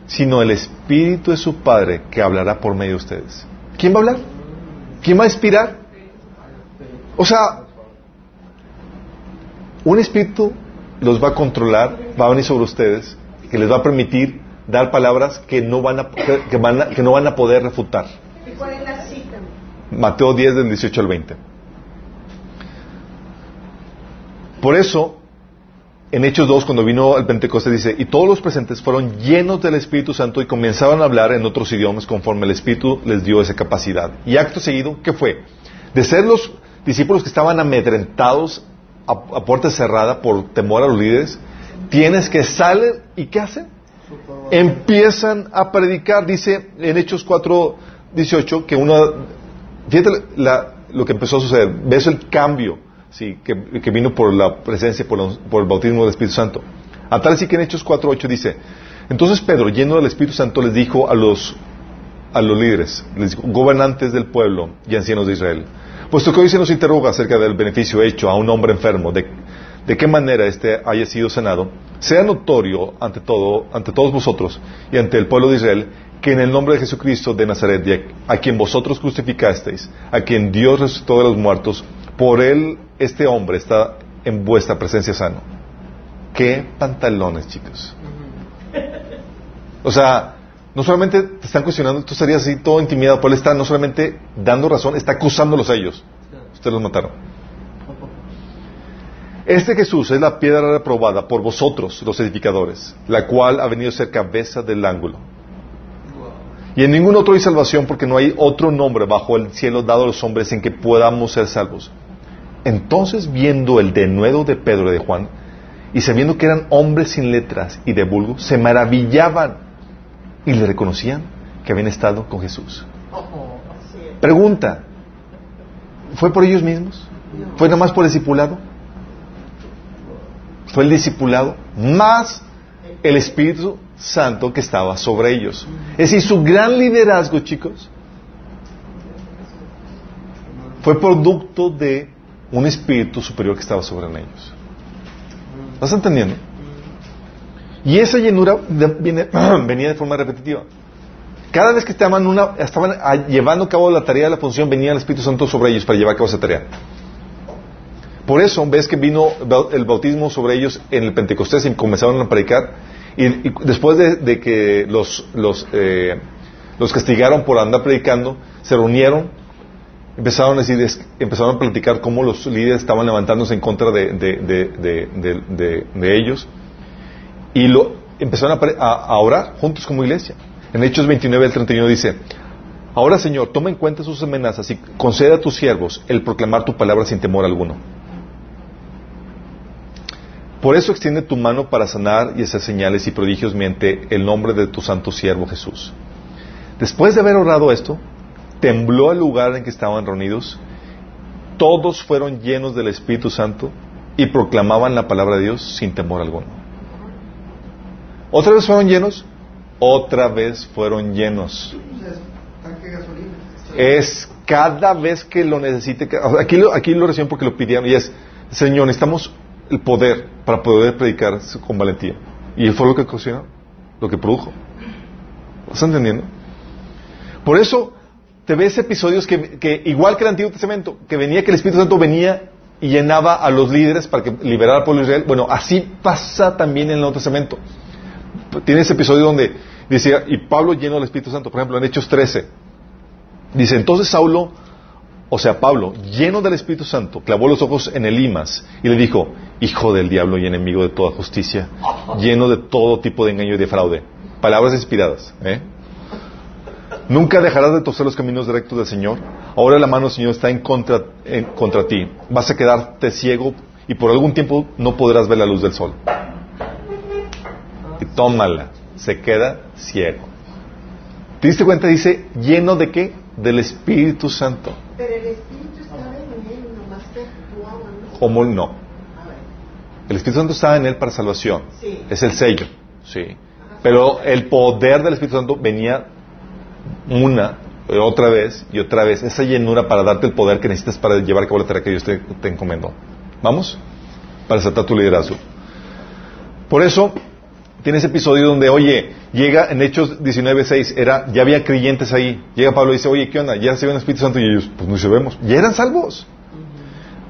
Speaker 1: sino el Espíritu de su Padre que hablará por medio de ustedes. ¿Quién va a hablar? ¿Quién va a inspirar? O sea, un espíritu los va a controlar, va a venir sobre ustedes, que les va a permitir dar palabras que no van a, que, van que no van a poder refutar.
Speaker 4: cuál es la cita?
Speaker 1: Mateo 10 del 18 al 20. Por eso, en Hechos 2, cuando vino el Pentecostés, dice, y todos los presentes fueron llenos del Espíritu Santo y comenzaban a hablar en otros idiomas conforme el Espíritu les dio esa capacidad. Y acto seguido, ¿qué fue? De ser los discípulos que estaban amedrentados a, puerta cerrada por temor a los líderes, tienes que salir y ¿qué hacen? Empiezan a predicar, dice en Hechos 4, 18, que una, fíjate lo que empezó a suceder, ves el cambio sí, que, vino por la presencia, por, el bautismo del Espíritu Santo. A tal así que en Hechos 4, 8 dice, entonces Pedro, lleno del Espíritu Santo, les dijo a los, a los líderes, gobernantes del pueblo y ancianos de Israel, Puesto que hoy se nos interroga acerca del beneficio hecho a un hombre enfermo, de, qué manera éste haya sido sanado, sea notorio ante, todo, ante todos vosotros y ante el pueblo de Israel que en el nombre de Jesucristo de Nazaret, a quien vosotros crucificasteis, a quien Dios resucitó de los muertos, por él este hombre está en vuestra presencia sano. ¿Qué pantalones, chicos? O sea, no solamente te están cuestionando, tú estarías así todo intimidado, por él está no solamente dando razón, está acusándolos a ellos. Ustedes los mataron. Este Jesús es la piedra reprobada por vosotros, los edificadores, la cual ha venido a ser cabeza del ángulo. Y en ningún otro hay salvación porque no hay otro nombre bajo el cielo dado a los hombres en que podamos ser salvos. Entonces, viendo el denuedo de Pedro y de Juan, y sabiendo que eran hombres sin letras y de vulgo, se maravillaban y le reconocían que habían estado con Jesús. Pregunta, ¿fue por ellos mismos? ¿Fue nada más por el discipulado? Fue el discipulado más el Espíritu Santo que estaba sobre ellos. Es decir, su gran liderazgo, chicos, fue producto de un espíritu superior que estaba sobre ellos. ¿Estás entendiendo? Y esa llenura venía de forma repetitiva. Cada vez que estaban, una, estaban llevando a cabo la tarea de la función, venía el Espíritu Santo sobre ellos para llevar a cabo esa tarea. Por eso ves que vino el bautismo sobre ellos en el Pentecostés y comenzaron a predicar. Y, después de, que eh, los castigaron por andar predicando, se reunieron, empezaron a, decir, empezaron a platicar cómo los líderes estaban levantándose en contra de ellos y lo empezaron a, orar juntos como iglesia. En Hechos 29, el 31 dice, Ahora Señor, toma en cuenta sus amenazas y concede a tus siervos el proclamar tu palabra sin temor alguno. Por eso extiende tu mano para sanar y hacer señales y prodigios mediante el nombre de tu santo siervo Jesús. Después de haber orado esto, tembló el lugar en que estaban reunidos, todos fueron llenos del Espíritu Santo y proclamaban la palabra de Dios sin temor alguno. ¿Otra vez fueron llenos? Otra vez fueron llenos. Es cada vez que lo necesite. Aquí lo, aquí lo reciben porque lo pidieron y es, Señor, necesitamos el poder para poder predicar con valentía. Y fue lo que ocasionó, lo que produjo. ¿Estás entendiendo? Por eso te ves episodios que, que, igual que el Antiguo Testamento, que venía que el Espíritu Santo venía y llenaba a los líderes para que liberara al pueblo de Israel. Bueno, así pasa también en el Nuevo Testamento tiene ese episodio donde dice, y Pablo lleno del Espíritu Santo, por ejemplo, en Hechos 13, dice, entonces Saulo o sea, Pablo, lleno del Espíritu Santo, clavó los ojos en Elimas y le dijo, Hijo del diablo y enemigo de toda justicia, lleno de todo tipo de engaño y de fraude. Palabras inspiradas. ¿eh? Nunca dejarás de torcer los caminos directos del Señor. Ahora la mano del Señor está en contra, en contra ti. Vas a quedarte ciego y por algún tiempo no podrás ver la luz del sol. Y tómala. Se queda ciego. ¿Te diste cuenta? Dice, lleno de qué? Del Espíritu Santo.
Speaker 4: Pero el Espíritu estaba en él, nomás que actuaba, ¿no?
Speaker 1: ¿Cómo no? El Espíritu Santo estaba en él para salvación.
Speaker 4: Sí.
Speaker 1: Es el sello. Sí. Pero el poder del Espíritu Santo venía una, eh, otra vez y otra vez. Esa llenura para darte el poder que necesitas para llevar a cabo la tarea que Dios te, te encomendó. ¿Vamos? Para saltar tu liderazgo. Por eso, tiene ese episodio donde, oye, llega en Hechos 19.6, era, ya había creyentes ahí. Llega Pablo y dice, oye, ¿qué onda? Ya se el Espíritu Santo y ellos, pues no sabemos. Ya eran salvos.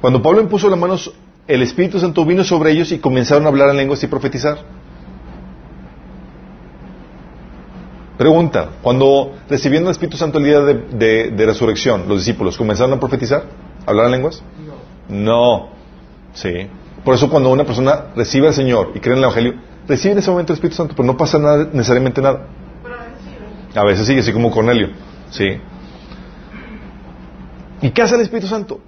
Speaker 1: Cuando Pablo impuso las manos, el Espíritu Santo vino sobre ellos y comenzaron a hablar en lenguas y profetizar. Pregunta, cuando recibieron el Espíritu Santo el día de, de- de resurrección, los discípulos, ¿comenzaron a profetizar? ¿A hablar en lenguas? No. Sí. Por eso cuando una persona recibe al Señor y cree en el Evangelio, recibe en ese momento el Espíritu Santo, pero no pasa nada, necesariamente nada. A veces sigue así como Cornelio. Sí. ¿Y qué hace el Espíritu Santo?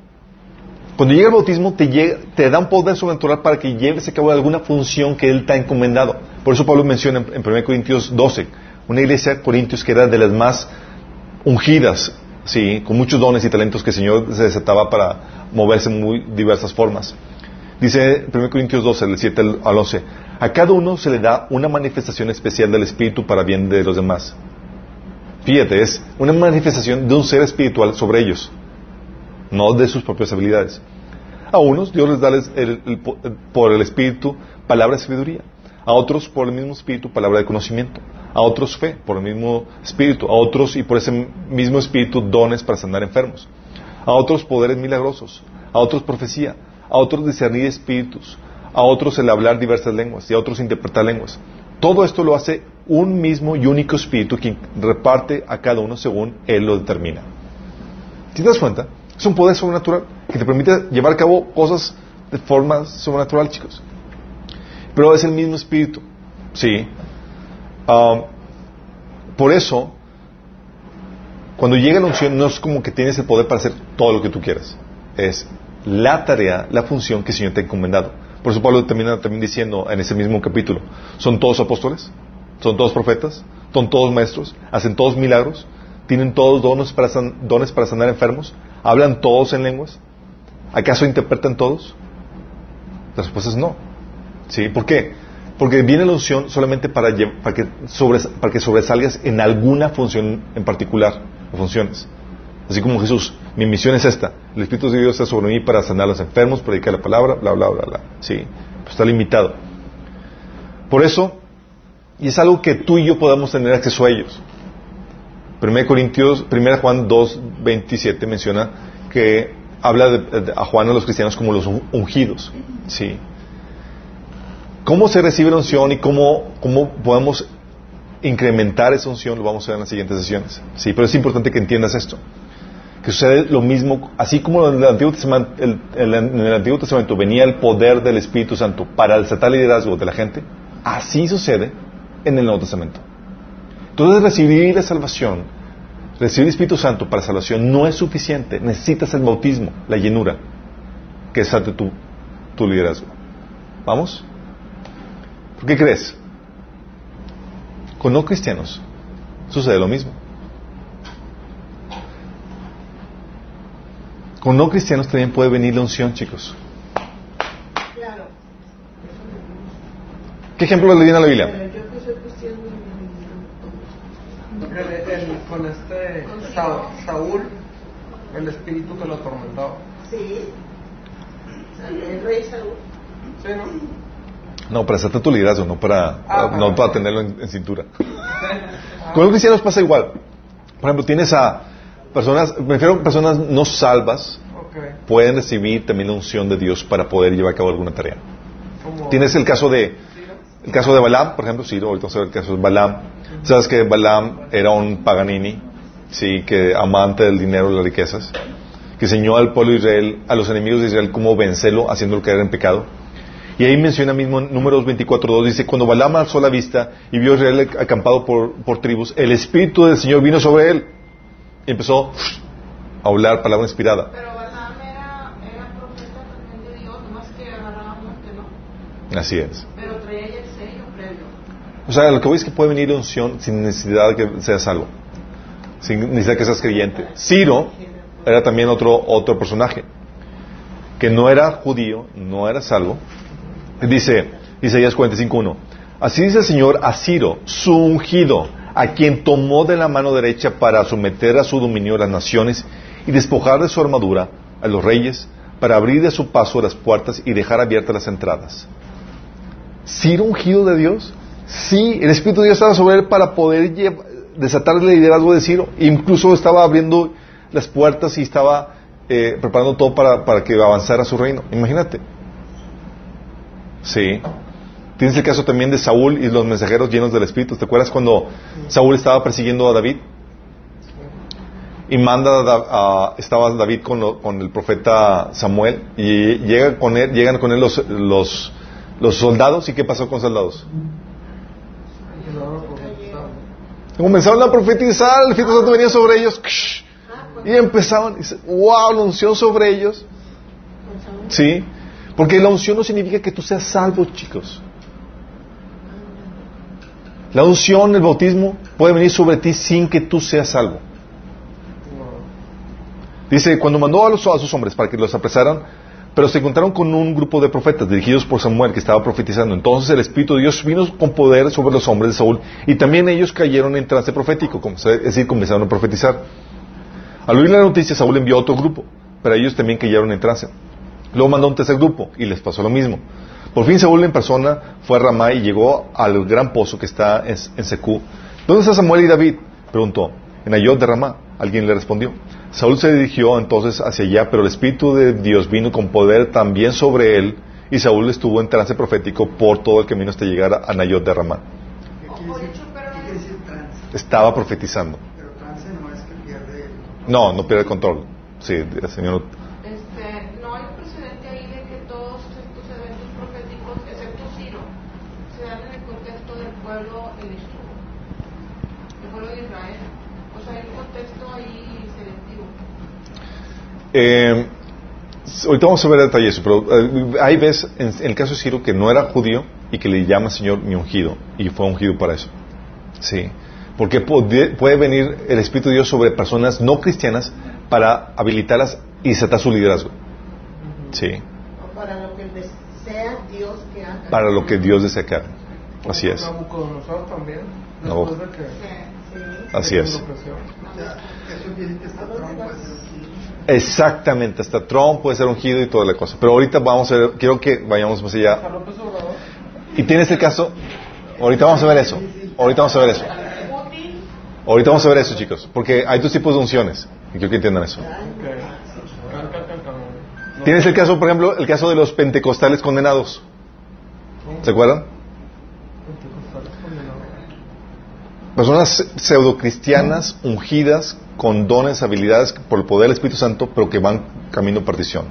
Speaker 1: Cuando llega el bautismo, te, llega- te da un poder sobrenatural para que lleves a cabo alguna función que Él te ha encomendado. Por eso Pablo menciona en, en 1 Corintios 12, una iglesia de Corintios que era de las más ungidas, sí, con muchos dones y talentos que el Señor se desataba para moverse en muy diversas formas. Dice 1 Corintios 12, del 7 al- al 11, a cada uno se le da una manifestación especial del Espíritu para bien de los demás. Fíjate, es una manifestación de un ser espiritual sobre ellos, no de sus propias habilidades. A unos Dios les da por el Espíritu palabra de sabiduría, a otros por el mismo Espíritu palabra de conocimiento, a otros fe por el mismo Espíritu, a otros y por ese mismo Espíritu dones para sanar enfermos, a otros poderes milagrosos, a otros profecía, a otros discernir espíritus, a otros el hablar diversas lenguas y a otros interpretar lenguas. Todo esto lo hace un mismo y único Espíritu quien reparte a cada uno según Él lo determina. ¿Sí te das cuenta? Es un poder sobrenatural que te permite llevar a cabo cosas de forma sobrenatural, chicos. Pero es el mismo espíritu. Sí. Ah, por eso, cuando llega la unción, no es como que tienes el poder para hacer todo lo que tú quieras. Es la tarea, la función que el Señor te ha encomendado. Por eso Pablo termina también diciendo en ese mismo capítulo, ¿son todos apóstoles? ¿Son todos profetas? ¿Son todos maestros? ¿Hacen todos milagros? ¿Tienen todos dones para, san- dones sanar enfermos? ¿Hablan todos en lenguas? ¿Acaso interpretan todos? La respuesta es no. ¿Sí? ¿Por qué? Porque viene la unción solamente para, que para que sobresalgas en alguna función en particular, o funciones. Así como Jesús, mi misión es esta. El Espíritu de Dios está sobre mí para sanar a los enfermos, predicar la palabra, bla, bla, bla, bla. Sí, pues está limitado. Por eso, y es algo que tú y yo podamos tener acceso a ellos. 1 Corintios, 1 Juan 2, 27 menciona que habla de- a Juan a los cristianos como los un- ungidos. Sí. ¿Cómo se recibe la unción y cómo, cómo podemos incrementar esa unción? Lo vamos a ver en las siguientes sesiones. Sí, pero es importante que entiendas esto. Que sucede lo mismo, así como en el Antiguo Testamento, el- Antiguo Testamento venía el poder del Espíritu Santo para el el liderazgo de la gente, así sucede en el Nuevo Testamento. Entonces recibir la salvación, recibir el Espíritu Santo para salvación no es suficiente. Necesitas el bautismo, la llenura, que es ante tu, tu liderazgo. ¿Vamos? ¿Por qué crees? Con no cristianos sucede lo mismo. Con no cristianos también puede venir la unción, chicos.
Speaker 4: Claro.
Speaker 1: ¿Qué ejemplo le viene a la Biblia?
Speaker 3: Con este Sa- Saúl, el espíritu que lo atormentaba.
Speaker 4: Sí. El rey Saúl.
Speaker 3: ¿Sí, no?
Speaker 1: No, para hacerte tu liderazgo, no para,
Speaker 3: Ah,
Speaker 1: no
Speaker 3: para-
Speaker 1: para tenerlo en, en cintura. Con los cristianos pasa igual. Por ejemplo, tienes a personas, me refiero a personas no salvas,
Speaker 3: Ok.
Speaker 1: pueden recibir también la unción de Dios para poder llevar a cabo alguna tarea.
Speaker 3: Como-
Speaker 1: Tienes el caso de, el caso de Balaam, por ejemplo, sí, ahorita vamos a ver el caso de Balaam. Sabes que Balaam era un paganini, sí, que amante del dinero y las riquezas, que enseñó al pueblo de Israel, a los enemigos de Israel, cómo vencerlo, haciéndolo caer en pecado. Y ahí menciona mismo en Números 24.2, dice, cuando Balaam alzó la vista y vio a Israel acampado por, por tribus, el Espíritu del Señor vino sobre él y empezó a hablar palabra inspirada.
Speaker 5: Pero Balaam era, era profeta también de Dios, nomás que ¿no?
Speaker 1: Así es.
Speaker 5: Pero traía el sello previo.
Speaker 1: O sea, lo que voy es que puede venir unción sin necesidad de que seas salvo. Sin necesidad de que seas creyente. Ciro era también otro, otro personaje. Que no era judío, no era salvo. Dice, Isaías 45.1. Así dice el Señor a Ciro, su ungido, a quien tomó de la mano derecha para someter a su dominio las naciones y despojar de su armadura a los reyes, para abrir de su paso las puertas y dejar abiertas las entradas. ¿Ciro ungido de Dios? Sí, el Espíritu de Dios estaba sobre él para poder llev- desatar el liderazgo de Ciro. Incluso estaba abriendo las puertas y estaba eh, preparando todo para, para que avanzara su reino. Imagínate. Sí. Tienes el caso también de Saúl y los mensajeros llenos del Espíritu. ¿Te acuerdas cuando Saúl estaba persiguiendo a David? Y manda a, estaba David con, lo- con el profeta Samuel y llega con él, llegan con él los, los, los soldados. ¿Y qué pasó con los soldados? Comenzaron a profetizar, el Espíritu Santo venía sobre ellos y empezaban, y wow, la unción sobre ellos. Sí, porque la unción no significa que tú seas salvo, chicos. La unción, el bautismo, puede venir sobre ti sin que tú seas salvo. Dice, cuando mandó a, los, a sus hombres para que los apresaran, pero se encontraron con un grupo de profetas dirigidos por Samuel que estaba profetizando. Entonces el Espíritu de Dios vino con poder sobre los hombres de Saúl y también ellos cayeron en trance profético, es decir, comenzaron a profetizar. Al oír la noticia, Saúl envió a otro grupo, pero ellos también cayeron en trance. Luego mandó un tercer grupo y les pasó lo mismo. Por fin Saúl en persona fue a Ramá y llegó al gran pozo que está en, en Secú. ¿Dónde está Samuel y David? Preguntó. En Ayot de Ramá. Alguien le respondió. Saúl se dirigió entonces hacia allá, pero el Espíritu de Dios vino con poder también sobre él y Saúl estuvo en trance profético por todo el camino hasta llegar a Nayot de Ramá.
Speaker 2: ¿Qué quiere decir, ¿qué quiere decir trance?
Speaker 1: Estaba profetizando.
Speaker 2: Pero trance no es que pierde el
Speaker 1: No, no pierde el control. Sí, el Señor.
Speaker 5: Este, no hay un precedente ahí de que todos estos eventos proféticos, excepto Ciro, se dan en el contexto del pueblo elegido, el pueblo de Israel. O sea, hay un contexto ahí selectivo.
Speaker 1: Eh, ahorita vamos a ver detalle eso, pero eh, ahí ves en, en el caso de Ciro que no era judío y que le llama Señor mi ungido y fue ungido para eso. Sí. Porque puede, puede venir el Espíritu de Dios sobre personas no cristianas para habilitarlas y desatar su liderazgo. Sí.
Speaker 4: O para lo que desea Dios que haga.
Speaker 1: Para lo que Dios desea que hagan. Así es.
Speaker 3: También.
Speaker 1: No.
Speaker 4: Sí.
Speaker 1: Así es.
Speaker 2: eso
Speaker 1: Exactamente. Hasta Trump puede ser ungido y toda la cosa. Pero ahorita vamos a ver, quiero que vayamos más allá. Y tienes el caso, ahorita vamos a ver eso. Ahorita vamos a ver eso. Ahorita vamos a ver eso, chicos. Porque hay dos tipos de unciones. Y quiero que entiendan eso. Tienes el caso, por ejemplo, el caso de los pentecostales condenados. ¿Se acuerdan? Personas pseudocristianas ungidas con dones, habilidades por el poder del Espíritu Santo, pero que van camino a perdición.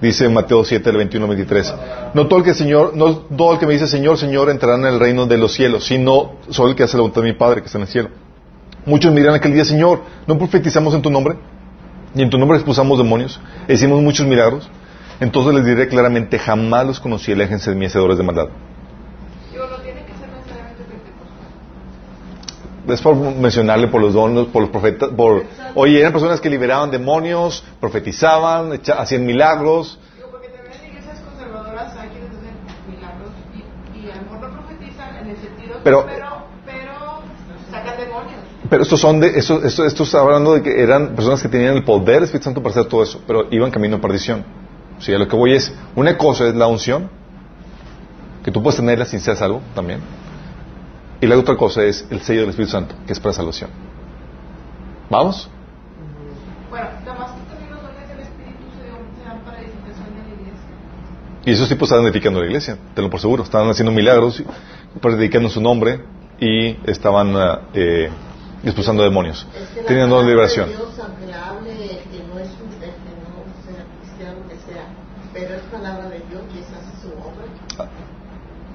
Speaker 1: Dice Mateo 7, el 21 23. No todo el que Señor, no todo el que me dice Señor, Señor entrará en el reino de los cielos, sino solo el que hace la voluntad de mi Padre que está en el cielo. Muchos me dirán aquel día, Señor, ¿no profetizamos en tu nombre? Y en tu nombre expulsamos demonios, hicimos muchos milagros. Entonces les diré claramente, jamás los conocí, aléjense de mí, hacedores de maldad.
Speaker 5: digo, no tiene que ser necesariamente pentecostal.
Speaker 1: Es por mencionarle por los dones, por los profetas, por, oye, eran personas que liberaban demonios, profetizaban, echa- hacían milagros,
Speaker 5: Digo, porque también en iglesias conservadoras hay quienes hacen milagros y, y a lo mejor no profetizan en el sentido,
Speaker 1: Pero-
Speaker 5: pero, pero sacan demonios.
Speaker 1: pero estos son de, estos, estos, estos hablando de que eran personas que tenían el poder del Espíritu Santo para hacer todo eso, pero iban camino a perdición. Sí, a lo que voy es, una cosa es la unción, que tú puedes tenerla sin ser salvo también, y la otra cosa es el sello del Espíritu Santo, que es para salvación. ¿Vamos?
Speaker 5: Bueno, nada más que también los dones del Espíritu se dan, para edificación de la iglesia.
Speaker 1: Y esos tipos estaban edificando la iglesia, te lo por seguro. Estaban haciendo milagros, predicando su nombre y estaban ah, eh, expulsando demonios.
Speaker 4: Es que
Speaker 1: Tenían don de liberación.
Speaker 4: Dios, aunque la hable, que no es un, que no Pero es palabra de Dios y esa es su obra.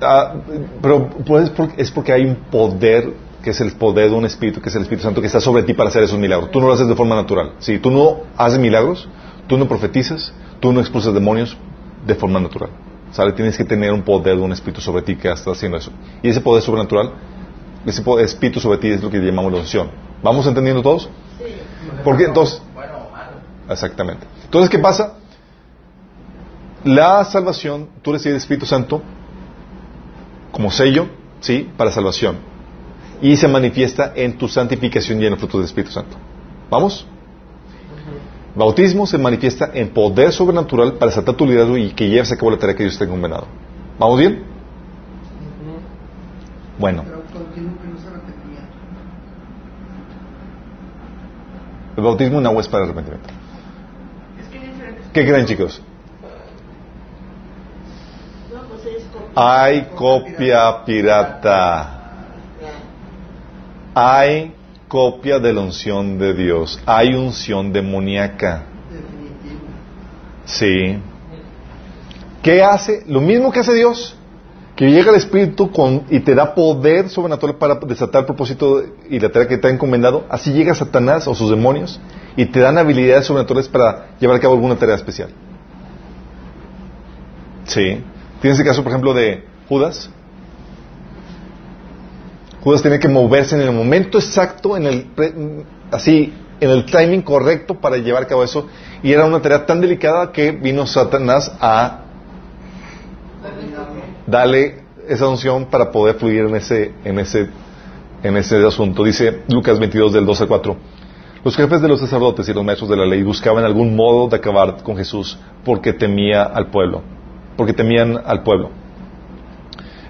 Speaker 1: Ah, pero pues, es porque hay un poder que es el poder de un espíritu, que es el Espíritu Santo, que está sobre ti para hacer esos milagros. Tú no lo haces de forma natural. Si tú no haces milagros, tú no profetizas, tú no expulsas demonios de forma natural. ¿Sale? Tienes que tener un poder de un espíritu sobre ti que está haciendo eso. Y ese poder sobrenatural, ese poder- espíritu sobre ti es lo que llamamos la unción. ¿Vamos entendiendo todos? Porque entonces,
Speaker 3: Bueno o malo.
Speaker 1: Exactamente. Entonces, ¿qué pasa? La salvación, tú recibes el Espíritu Santo como sello, ¿sí? Para salvación. Y se manifiesta en tu santificación y en el fruto del Espíritu Santo. ¿Vamos? Bautismo se manifiesta en poder sobrenatural para saltar tu liderazgo y que lleves a cabo la tarea que Dios te ha encomendado. ¿Vamos bien? Bueno, el bautismo en agua es para arrepentimiento. ¿Qué creen, chicos?
Speaker 4: No, pues es con...
Speaker 1: Hay copia pirata. Hay copia de la unción de Dios. Hay unción demoníaca. Sí. ¿Qué hace? Lo mismo que hace Dios. Que llega el Espíritu con, y te da poder sobrenatural para desatar el propósito y la tarea que te ha encomendado. Así llega Satanás o sus demonios y te dan habilidades sobrenaturales para llevar a cabo alguna tarea especial. Sí. Tienes el caso, por ejemplo, de Judas. Judas tenía que moverse en el momento exacto, en el pre- así, en el timing correcto para llevar a cabo eso. Y era una tarea tan delicada que vino Satanás a darle esa unción para poder fluir en ese, en ese, en ese asunto. Dice Lucas 22 del 2 al 4. Los jefes de los sacerdotes y los maestros de la ley buscaban algún modo de acabar con Jesús porque temía al pueblo, porque temían al pueblo.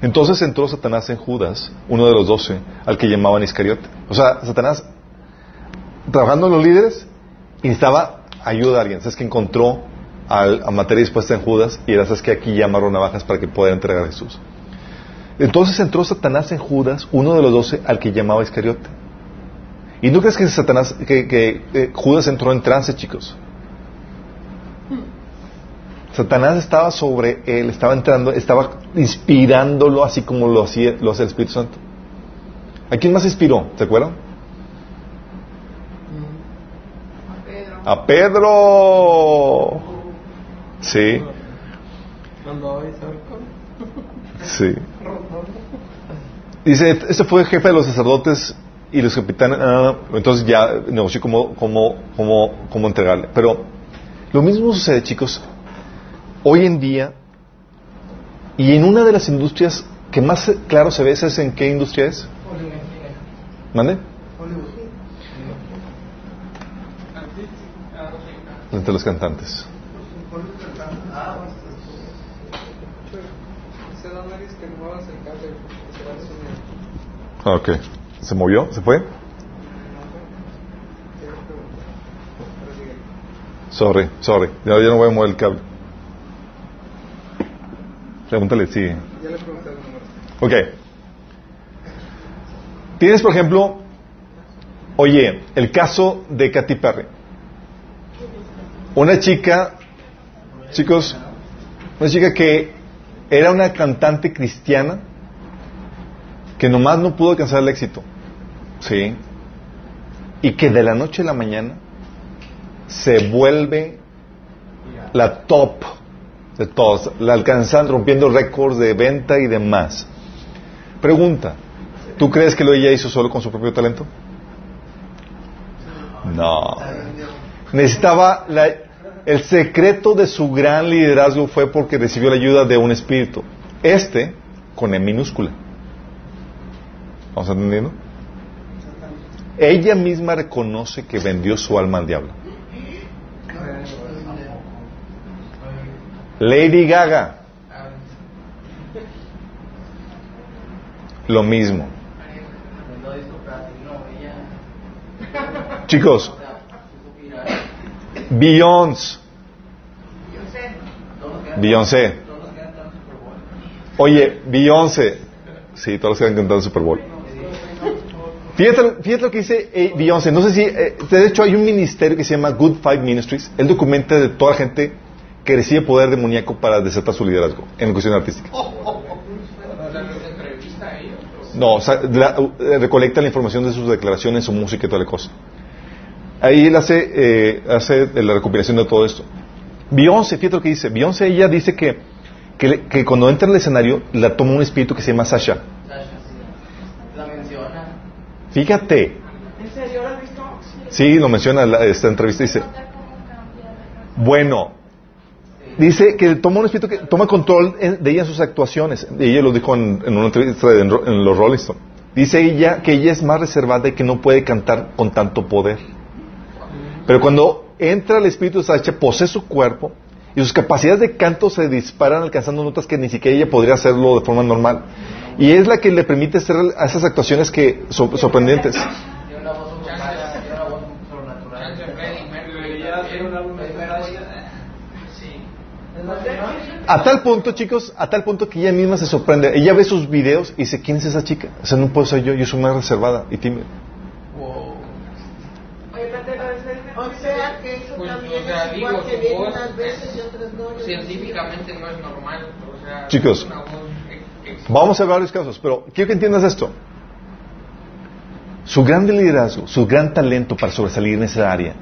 Speaker 1: Entonces entró Satanás en Judas, uno de los doce, al que llamaban Iscariote. O sea, Satanás, trabajando en los líderes, y necesitaba ayuda a alguien. ¿Sabes que encontró a materia dispuesta en Judas? Y era, ¿sabes que Aquí llamaron navajas para que pueda entregar a Jesús. Entonces entró Satanás en Judas, uno de los doce, al que llamaba Iscariote. ¿Y no crees que Satanás, que, que, eh, Judas entró en trance, chicos? Satanás estaba sobre él, estaba entrando, estaba inspirándolo así como lo hacía, lo hace el Espíritu Santo. ¿A quién más inspiró? ¿Se acuerdan?
Speaker 5: A Pedro.
Speaker 1: A Pedro. Sí, sí. Dice, este fue jefe de los sacerdotes y los capitanes, ah, entonces ya negoció cómo, cómo, cómo, cómo entregarle. Pero lo mismo sucede, chicos, hoy en día, y en una de las industrias que más claro se ve, ¿sabes en qué industria es? ¿Mande?
Speaker 2: Hollywood.
Speaker 1: Entre los cantantes.
Speaker 2: Ah,
Speaker 1: Ok. ¿Se movió? ¿Se fue? Sorry, sorry. Ya, ya no voy a mover el cable. Pregúntale, sí.
Speaker 3: Ya le pregunté.
Speaker 1: Ok. Tienes, por ejemplo, oye, el caso de Katy Perry. Una chica, chicos, una chica que era una cantante cristiana que nomás no pudo alcanzar el éxito. Sí. Y que de la noche a la mañana se vuelve la top de todos, la alcanzan rompiendo récords de venta y demás. Pregunta, ¿tú crees que lo ella hizo solo con su propio talento? No. Necesitaba la, el secreto de su gran liderazgo fue porque recibió la ayuda de un espíritu. Este con E minúscula. ¿Vamos entendiendo? Ella misma reconoce que vendió su alma al diablo. Lady Gaga, lo mismo. Chicos, Beyoncé. Beyoncé. Oye, Beyoncé. Sí, todos que han cantado el Super Bowl. Fíjate, fíjate lo que dice eh, Beyoncé. No sé si, eh, de hecho, hay un ministerio que se llama Good Five Ministries. Él documenta de toda la gente que recibe poder demoníaco para desatar su liderazgo en cuestión artística. No, o sea, la- eh, recolecta la información de sus declaraciones, su música y toda la cosa. Ahí él hace, eh, hace la recopilación de todo esto. Beyoncé, fíjate lo que dice. Beyoncé, ella dice que, que, le- que cuando entra al escenario la toma un espíritu que se llama Sasha.
Speaker 3: Sasha, sí. La menciona.
Speaker 1: Fíjate.
Speaker 5: ¿En serio lo has visto?
Speaker 1: Sí, lo menciona la- esta entrevista. Dice, bueno, dice que toma un espíritu que toma control de ella en sus actuaciones. Ella lo dijo en, una entrevista en, en los Rolling. Dice ella que ella es más reservada y que no puede cantar con tanto poder. Pero cuando entra el espíritu de posee su cuerpo y sus capacidades de canto se disparan alcanzando notas que ni siquiera ella podría hacerlo de forma normal. Y es la que le permite hacer esas actuaciones que so- sorprendentes.
Speaker 3: Tiene una voz humana, tiene una voz sobrenatural. Chance Freddie Mercury. Ya tiene un álbum de Sí. Es la que no.
Speaker 1: A tal punto, chicos, a tal punto que ella misma se sorprende. Ella ve sus videos y dice, ¿quién es esa chica? O sea, no puedo ser yo, yo soy más reservada y tímida.
Speaker 4: Que eso
Speaker 3: Pues,
Speaker 4: también
Speaker 3: o sea,
Speaker 4: es igual
Speaker 3: digo,
Speaker 4: que
Speaker 3: su
Speaker 4: viene
Speaker 3: voz
Speaker 4: unas veces y otras no.
Speaker 3: Científicamente no es normal. O sea,
Speaker 1: Chicos. Vamos a ver varios casos, pero quiero que entiendas esto. Su gran liderazgo, su gran talento para sobresalir en esa área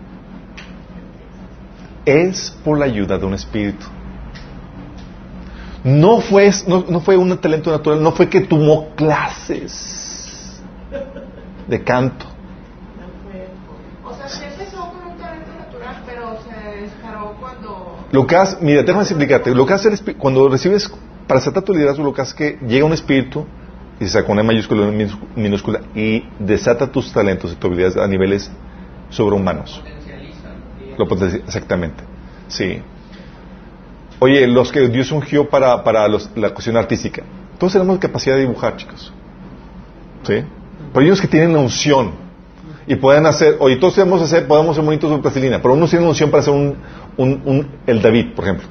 Speaker 1: es por la ayuda de un espíritu. No fue, no, no fue un talento natural, no fue que tomó clases de canto.
Speaker 5: O sea, sí empezó con un talento natural, pero se disparó cuando...
Speaker 1: Lo que hace, mira, déjame explicarte. Lo que hace el cuando recibes, para aceptar tu liderazgo, lo que hace es que llega un espíritu, y se saca con E mayúscula y minús- minúscula, y desata tus talentos y tus habilidades a niveles sobrehumanos. Lo potencia- exactamente. Sí. Oye, los que Dios ungió para, para los- la cuestión artística. Todos tenemos capacidad de dibujar, chicos. ¿Sí? Pero ellos que tienen la unción y pueden hacer, oye, todos podemos hacer, podemos ser bonitos de plastilina, pero unos tienen unción para hacer un, un, un- el David, por ejemplo.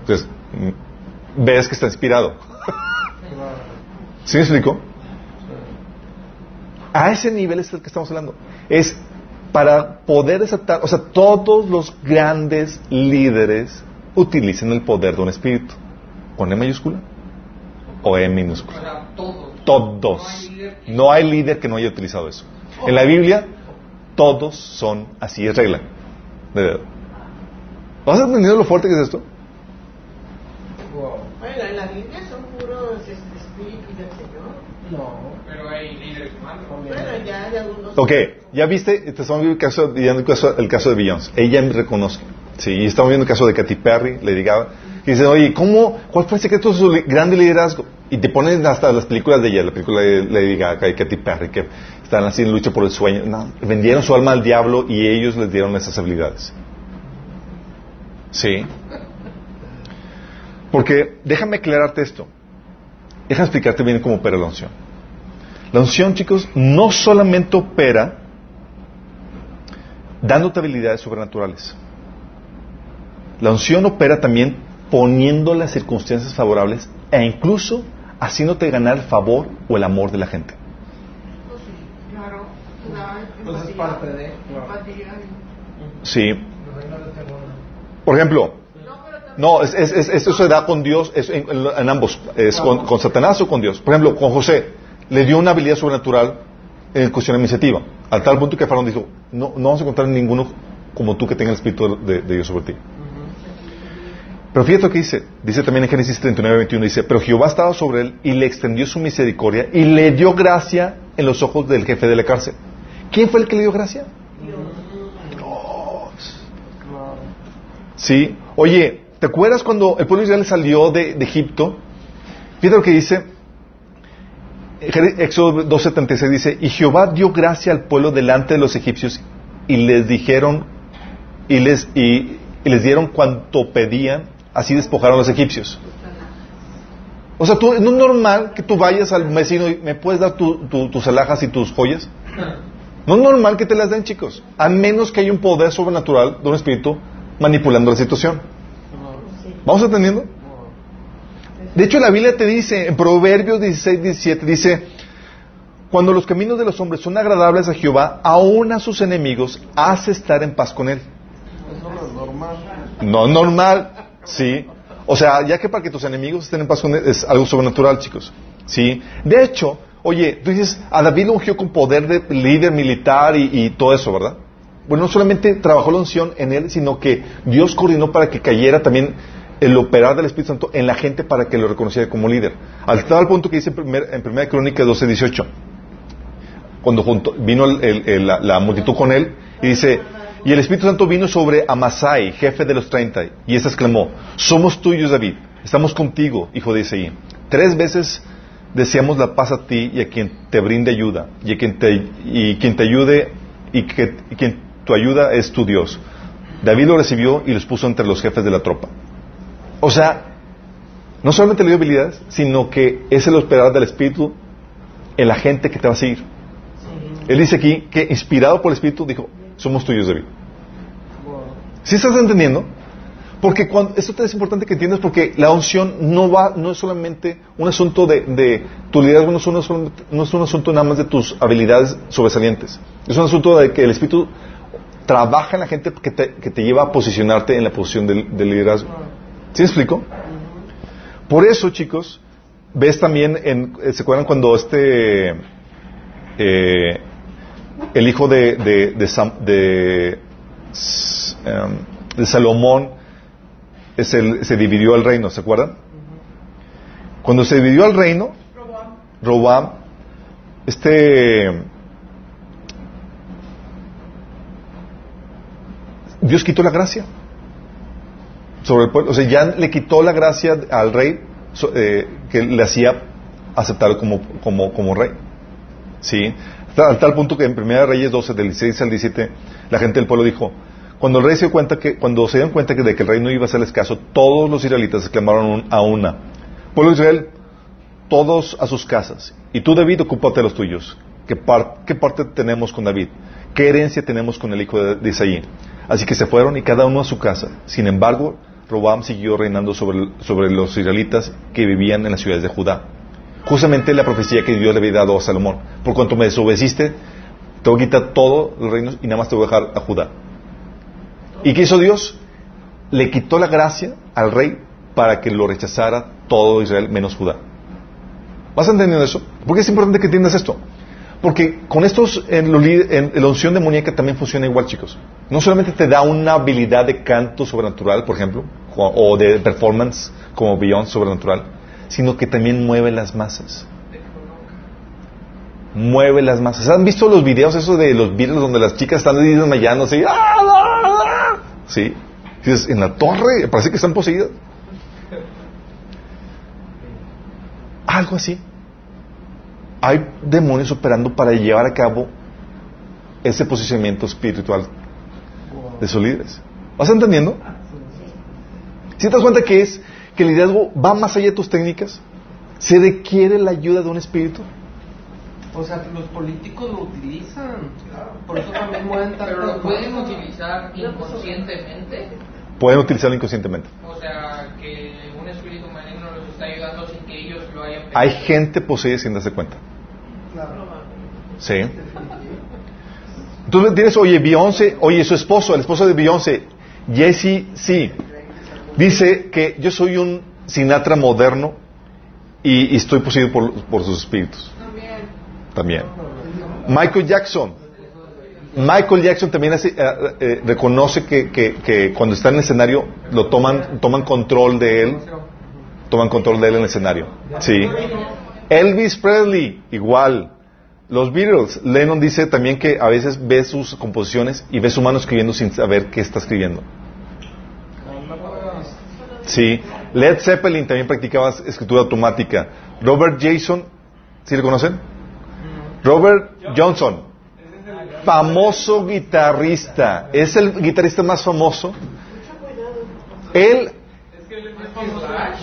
Speaker 1: Entonces, mm, ves que está inspirado. ¿Sí me explico? A ese nivel es el que estamos hablando. Es para poder desatar, o sea, todos los grandes líderes utilizan el poder de un espíritu. ¿Con E mayúscula? ¿O E minúscula?
Speaker 3: todos.
Speaker 1: Todos.
Speaker 3: No hay líder que-
Speaker 1: No hay líder que no haya utilizado eso. En la Biblia, todos son así, es regla. De verdad. ¿Vas entendiendo lo fuerte que es esto?
Speaker 3: Wow.
Speaker 4: Bueno, en la Biblia son puros este, espíritus del Señor.
Speaker 3: No. Pero hay.
Speaker 4: Ya.
Speaker 1: Ok, ya viste, te estamos viendo el caso, el caso, de Beyoncé. Ella me reconoce. Sí, y estamos viendo el caso de Katy Perry, Lady Gaga. Y dicen, oye, ¿cómo, ¿cuál fue el secreto de su grande liderazgo? Y te ponen hasta las películas de ella, la película de Lady Gaga y Katy Perry, que están así en lucha por el sueño. No, vendieron su alma al diablo y ellos les dieron esas habilidades. Sí. Porque, déjame aclararte esto. Déjame explicarte bien cómo opera la. La unción, chicos, no solamente opera dándote habilidades sobrenaturales. La unción opera también poniendo las circunstancias favorables e incluso haciéndote ganar el favor o el amor de la gente.
Speaker 5: Sí, claro. La
Speaker 3: es
Speaker 5: empatía,
Speaker 3: parte de- claro.
Speaker 5: empatía.
Speaker 1: Sí. Por ejemplo,
Speaker 5: No,
Speaker 1: es, es- es- esto se da con Dios, es en, en- en ambos, es con, con Satanás o con Dios. Por ejemplo, con José, le dio una habilidad sobrenatural en cuestión de iniciativa, al tal punto que Faraón dijo, no, no vamos a encontrar ninguno como tú que tenga el Espíritu de, de Dios sobre ti. Pero fíjate lo que dice, dice también en Génesis 39, 21, dice, pero Jehová estaba sobre él y le extendió su misericordia y le dio gracia en los ojos del jefe de la cárcel. ¿Quién fue el que le dio gracia? Dios. Sí. Oye, ¿te acuerdas cuando el pueblo de Israel salió de, de Egipto? Fíjate lo que dice. Éxodo 2.76 dice, y Jehová dio gracia al pueblo delante de los egipcios y les dijeron, y les, y, y les dieron cuanto pedían, así despojaron a los egipcios. O sea, tú, no es normal que tú vayas al vecino y me puedes dar tu- tu- tus alhajas y tus joyas. No es normal que te las den, chicos. A menos que haya un poder sobrenatural de un espíritu manipulando la situación. ¿Vamos entendiendo? De hecho, la Biblia te dice, en Proverbios 16, 17, dice, cuando los caminos de los hombres son agradables a Jehová, aún a sus enemigos hace estar en paz con él.
Speaker 3: Eso no es normal.
Speaker 1: No normal. Sí. O sea, ya que para que tus enemigos estén en paz con él, es algo sobrenatural, chicos. Sí. De hecho, oye, tú dices, a David lo ungió con poder de líder militar y, y todo eso, ¿verdad? Bueno, no solamente trabajó la unción en él, sino que Dios coordinó para que cayera también el operar del Espíritu Santo en la gente para que lo reconociera como líder. Al tal punto que dice en, primer, en Primera Crónica 12, 18, cuando junto, vino el- el- la, la multitud con él, y dice, y el Espíritu Santo vino sobre Amasai, jefe de los treinta, y éste exclamó, somos tuyos, David, estamos contigo, hijo de Isaí. Tres veces deseamos la paz a ti y a quien te brinde ayuda, y a quien te, y quien te ayude, y, que, y quien tu ayuda es tu Dios. David lo recibió y los puso entre los jefes de la tropa. O sea, no solamente le dio habilidades, sino que es el operar del Espíritu en la gente que te va a seguir. Él dice aquí que inspirado por el Espíritu dijo, somos tuyos, David. ¿Sí estás entendiendo? Porque cuando, esto es importante que entiendas porque la unción no va, no es solamente un asunto de, de tu liderazgo, no es, un, no es un asunto nada más de tus habilidades sobresalientes. Es un asunto de que el Espíritu trabaja en la gente que te, que te lleva a posicionarte en la posición del, del liderazgo. ¿Sí me explico? Por eso, chicos, ves también, en, eh, ¿se acuerdan cuando este, eh, el hijo de, de, Sam- de, em, Salomón se dividió el reino, ¿se acuerdan? Cuando se dividió el reino, Robam, este, Dios quitó la gracia sobre el pueblo. O sea, ya le quitó la gracia al rey eh, que le hacía aceptar como, como, como rey. ¿Sí? Al tal punto que en 1 Reyes 12, del 16 al 17, la gente del pueblo dijo, cuando el rey se dio cuenta que, cuando se dieron cuenta que de que el rey no iba a hacerles caso, todos los israelitas exclamaron un- a una, pueblo de Israel, todos a sus casas, y tú David, ocúpate de los tuyos. ¿Qué, par- qué parte tenemos con David? ¿Qué herencia tenemos con el hijo de, de Isaí? Así que se fueron y cada uno a su casa. Sin embargo, Robam siguió reinando sobre, sobre los israelitas que vivían en las ciudades de Judá. Justamente la profecía que Dios le había dado a Salomón. Por cuanto me desobedeciste, te voy a quitar todos los reinos y nada más te voy a dejar a Judá. ¿Y qué hizo Dios? Le quitó la gracia al rey para que lo rechazara todo Israel menos Judá. ¿Vas entendiendo eso? Porque es importante que entiendas esto. Porque con estos, en, li- en la unción demoníaca también funciona igual, chicos. No solamente te da una habilidad de canto sobrenatural, por ejemplo, o, de performance como Beyoncé sobrenatural, sino que también mueve las masas. Mueve las masas. ¿Han visto los videos esos de los Beatles donde las chicas están ahí desmayándose? ¡Ah, ah, ah! Sí. En la torre, parece que están poseídas. Algo así. Hay demonios operando para llevar a cabo ese posicionamiento espiritual de sus líderes. ¿Vas entendiendo? Si te das cuenta que es que el liderazgo va más allá de tus técnicas, se requiere la ayuda de un espíritu.
Speaker 3: O sea, los políticos lo utilizan. Por eso también mueven tanto.
Speaker 6: Pero lo pueden utilizar inconscientemente.
Speaker 1: Pueden utilizarlo inconscientemente.
Speaker 6: O sea, que un espíritu maligno los está ayudando sin que ellos lo hayan
Speaker 1: Hay gente poseída sin darse cuenta. Sí. Entonces tienes, oye, Beyoncé, oye, su esposo, el esposo de Beyoncé, Jesse, sí, dice que yo soy un Sinatra moderno y, estoy poseído por, sus espíritus.
Speaker 5: También.
Speaker 1: Michael Jackson. Michael Jackson también eh, eh, reconoce que, que- que cuando está en el escenario lo toman, toman control de él, toman control de él en el escenario. Sí. Elvis Presley, igual. Los Beatles, Lennon dice también que a veces ve sus composiciones y ve su mano escribiendo sin saber qué está escribiendo. Sí. Led Zeppelin también practicaba escritura automática. Robert Jason, ¿sí lo conocen? Robert Johnson, famoso guitarrista, es el guitarrista más famoso. Él,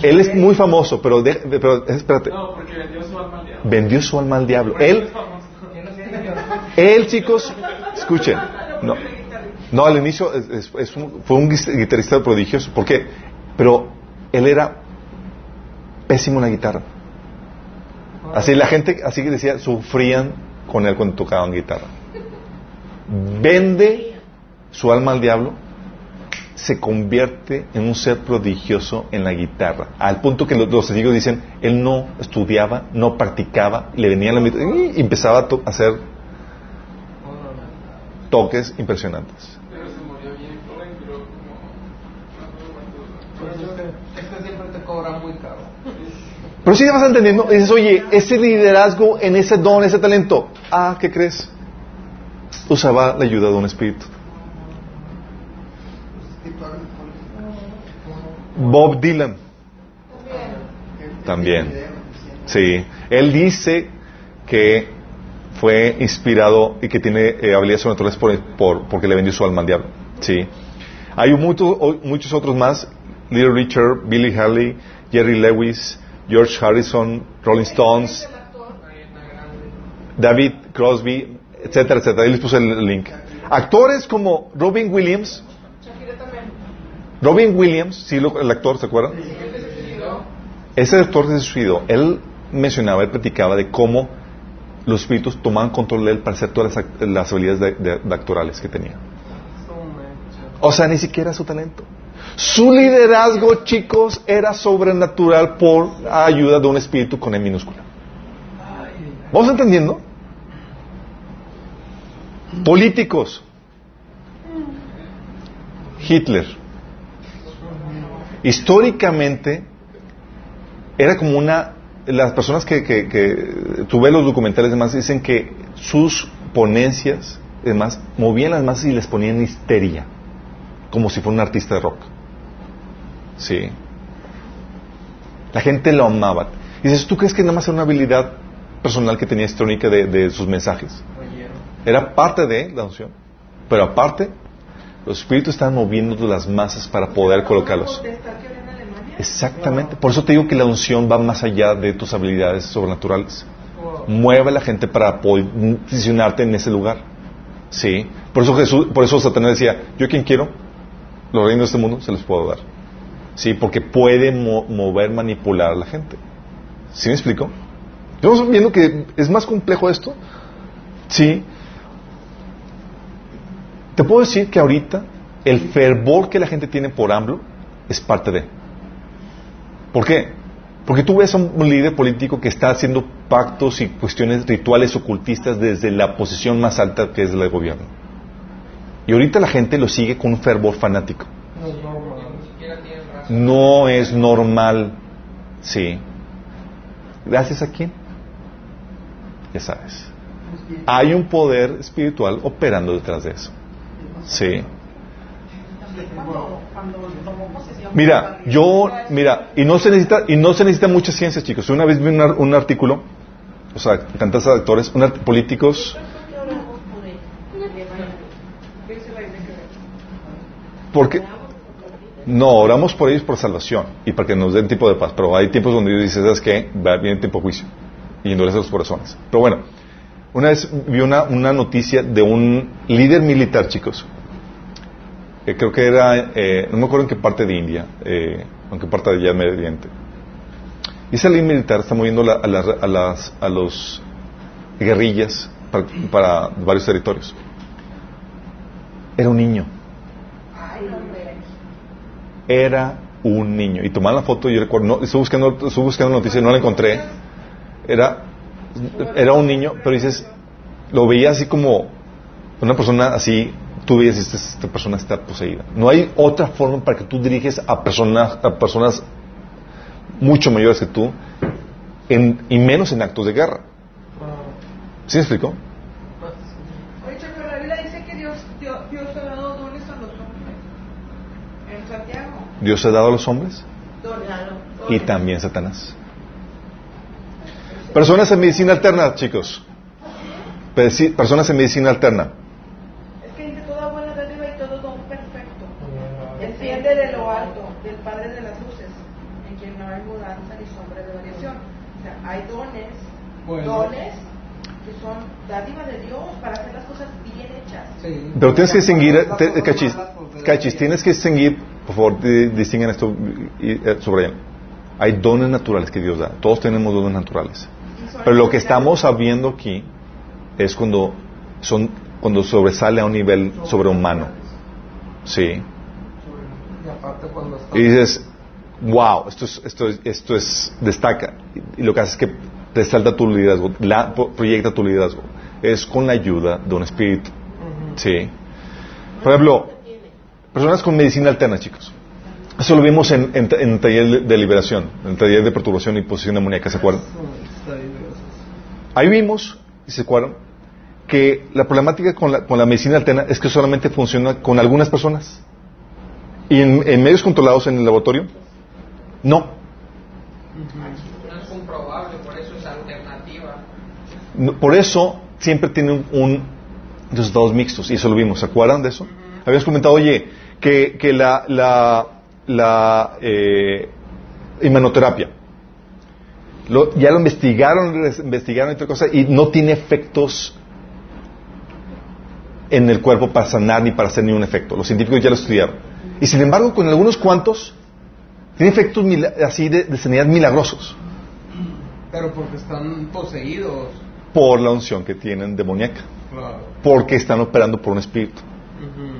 Speaker 1: él es muy famoso, pero, de- pero espérate,
Speaker 7: No, porque vendió su alma al diablo.
Speaker 1: vendió su alma al diablo. Él, él, chicos, escuchen, no, no, al inicio es- es- es un- fue un guitarrista prodigioso, ¿por qué? Pero él era pésimo en la guitarra. Así la gente, así que decía, sufrían con él cuando tocaban guitarra. Vende su alma al diablo se convierte en un ser prodigioso en la guitarra, al punto que los, los testigos dicen, él no estudiaba, no practicaba, le venía la mitad y empezaba a, to- hacer toques impresionantes.
Speaker 6: Pero se murió bien joven, pero como...
Speaker 3: Este, este siempre te cobra muy caro.
Speaker 1: Pero si te vas entendiendo, dices, oye, ese liderazgo en ese don, ese talento, ah, ¿qué crees? Usaba la ayuda de un espíritu.
Speaker 2: espiritual,
Speaker 1: Bob Dylan, También. sí, él dice que fue inspirado y que tiene eh, habilidades sobrenaturales por, por- porque le vendió su alma al diablo. Sí. Hay muchos, o- muchos otros más, Little Richard, Billy Haley, Jerry Lewis, George Harrison, Rolling Stones, David Crosby, etcétera, etcétera. Ahí les puse el link. Actores como Robin Williams. Robin Williams, sí, el actor, ¿se acuerdan? Ese actor se suicidó. Él mencionaba, él platicaba de cómo los espíritus tomaban control de él para hacer todas las, las habilidades de, de- de actorales que tenía. O sea, ni siquiera su talento. Su liderazgo, chicos, era sobrenatural por ayuda de un espíritu con E minúscula. ¿Vamos entendiendo? Políticos. Hitler. Históricamente era como una... Las personas que, que, que tú ves los documentales demás dicen que sus ponencias, además, movían las masas y les ponían histeria, como si fuera un artista de rock. Sí. La gente lo amaba. Y dices, ¿tú crees que nada más era una habilidad personal que tenía histórica de, de sus mensajes? Era parte de la unción. Pero aparte, los espíritus estaban moviendo las masas para poder colocarlos. Exactamente. Por eso te digo que la unción va más allá de tus habilidades sobrenaturales. Mueve a la gente para posicionarte en ese lugar. Sí. Por eso Jesús, por eso Satanás decía, yo quien quiero, los reinos de este mundo se los puedo dar. Sí, porque puede mo- mover, manipular a la gente. ¿Sí me explico? Estamos viendo que es más complejo esto. Sí. Te puedo decir que ahorita el fervor que la gente tiene por AMLO es parte de. ¿Por qué? Porque tú ves a un líder político que está haciendo pactos y cuestiones rituales ocultistas desde la posición más alta que es del gobierno. Y ahorita la gente lo sigue con un fervor fanático.
Speaker 3: No es normal.
Speaker 1: No es normal. Sí. ¿Gracias a quién? Ya sabes. Hay un poder espiritual operando detrás de eso. Sí. Mira, yo, mira, y no se necesita, y no se necesita mucha ciencia, chicos. Una vez vi un, un artículo, o sea, tantos actores, un políticos, porque no oramos por ellos por salvación y para que nos den tiempo de paz. Pero hay tiempos donde Dios dice, ¿sabes qué? Va viene tiempo de juicio y endurece los corazones. Pero bueno, una vez vi una, una noticia de un líder militar, chicos. creo que era, eh, no me acuerdo en qué parte de India, eh, parte de allá Medio Oriente. Y ese líder militar está moviendo a, las, los guerrillas para, para varios territorios. Era un niño. Era un niño. Y tomaron la foto, yo recuerdo, no, estuve buscando, estuve buscando noticias, no la encontré. Era, era un niño, pero dices, lo veía así como una persona así, tú veías, esta, esta persona está poseída. No hay otra forma para que tú diriges a personas, a personas mucho mayores que tú, en, y menos en actos de guerra. ¿Sí me
Speaker 5: que Dios, ha dado a los hombres.
Speaker 1: Y también Satanás. Personas en medicina alterna, chicos. Personas en medicina alterna.
Speaker 5: Es que dice toda buena dádiva y todo don perfecto. Desciende de lo alto, del Padre de las luces, en quien no hay mudanza ni sombra de variación. O sea, hay dones,
Speaker 3: Bueno.
Speaker 5: dones que son dádiva de Dios para hacer las cosas bien hechas.
Speaker 3: Sí.
Speaker 1: Pero tienes que distinguir, te- cachis, cachis, tienes que distinguir, por favor, di- distingan esto y eh, subrayan. Hay dones naturales que Dios da. Todos tenemos dones naturales. Pero lo que estamos sabiendo aquí es cuando son cuando sobresale a un nivel sobrehumano. Sí. Y dices, wow, esto es, esto es, esto es, destaca. Y lo que hace es que resalta tu liderazgo, la, proyecta tu liderazgo. Es con la ayuda de un espíritu. Sí. Por ejemplo, personas con medicina alterna, chicos. Eso lo vimos en, en, en taller de liberación, en el taller de perturbación y posición demoníaca, ¿se acuerdan? Ahí vimos, y se acuerdan, que la problemática con la, con la medicina alterna es que solamente funciona con algunas personas. Y en, en medios controlados en el laboratorio, no.
Speaker 6: No es comprobable, por eso es alternativa.
Speaker 1: No, Por eso siempre tiene un, un resultados mixtos, y eso lo vimos. ¿Se acuerdan de eso? Habíamos comentado, oye, que, que la, la, la eh, inmunoterapia, lo- ya lo investigaron, investigaron y otra cosa, y no tiene efectos en el cuerpo para sanar ni para hacer ningún efecto. Los científicos ya lo estudiaron. Y sin embargo, con algunos cuantos, tiene efectos así de, de sanidad milagrosos
Speaker 7: Pero porque están poseídos.
Speaker 1: por la unción que tienen demoníaca,
Speaker 7: Claro.
Speaker 1: porque están operando por un espíritu.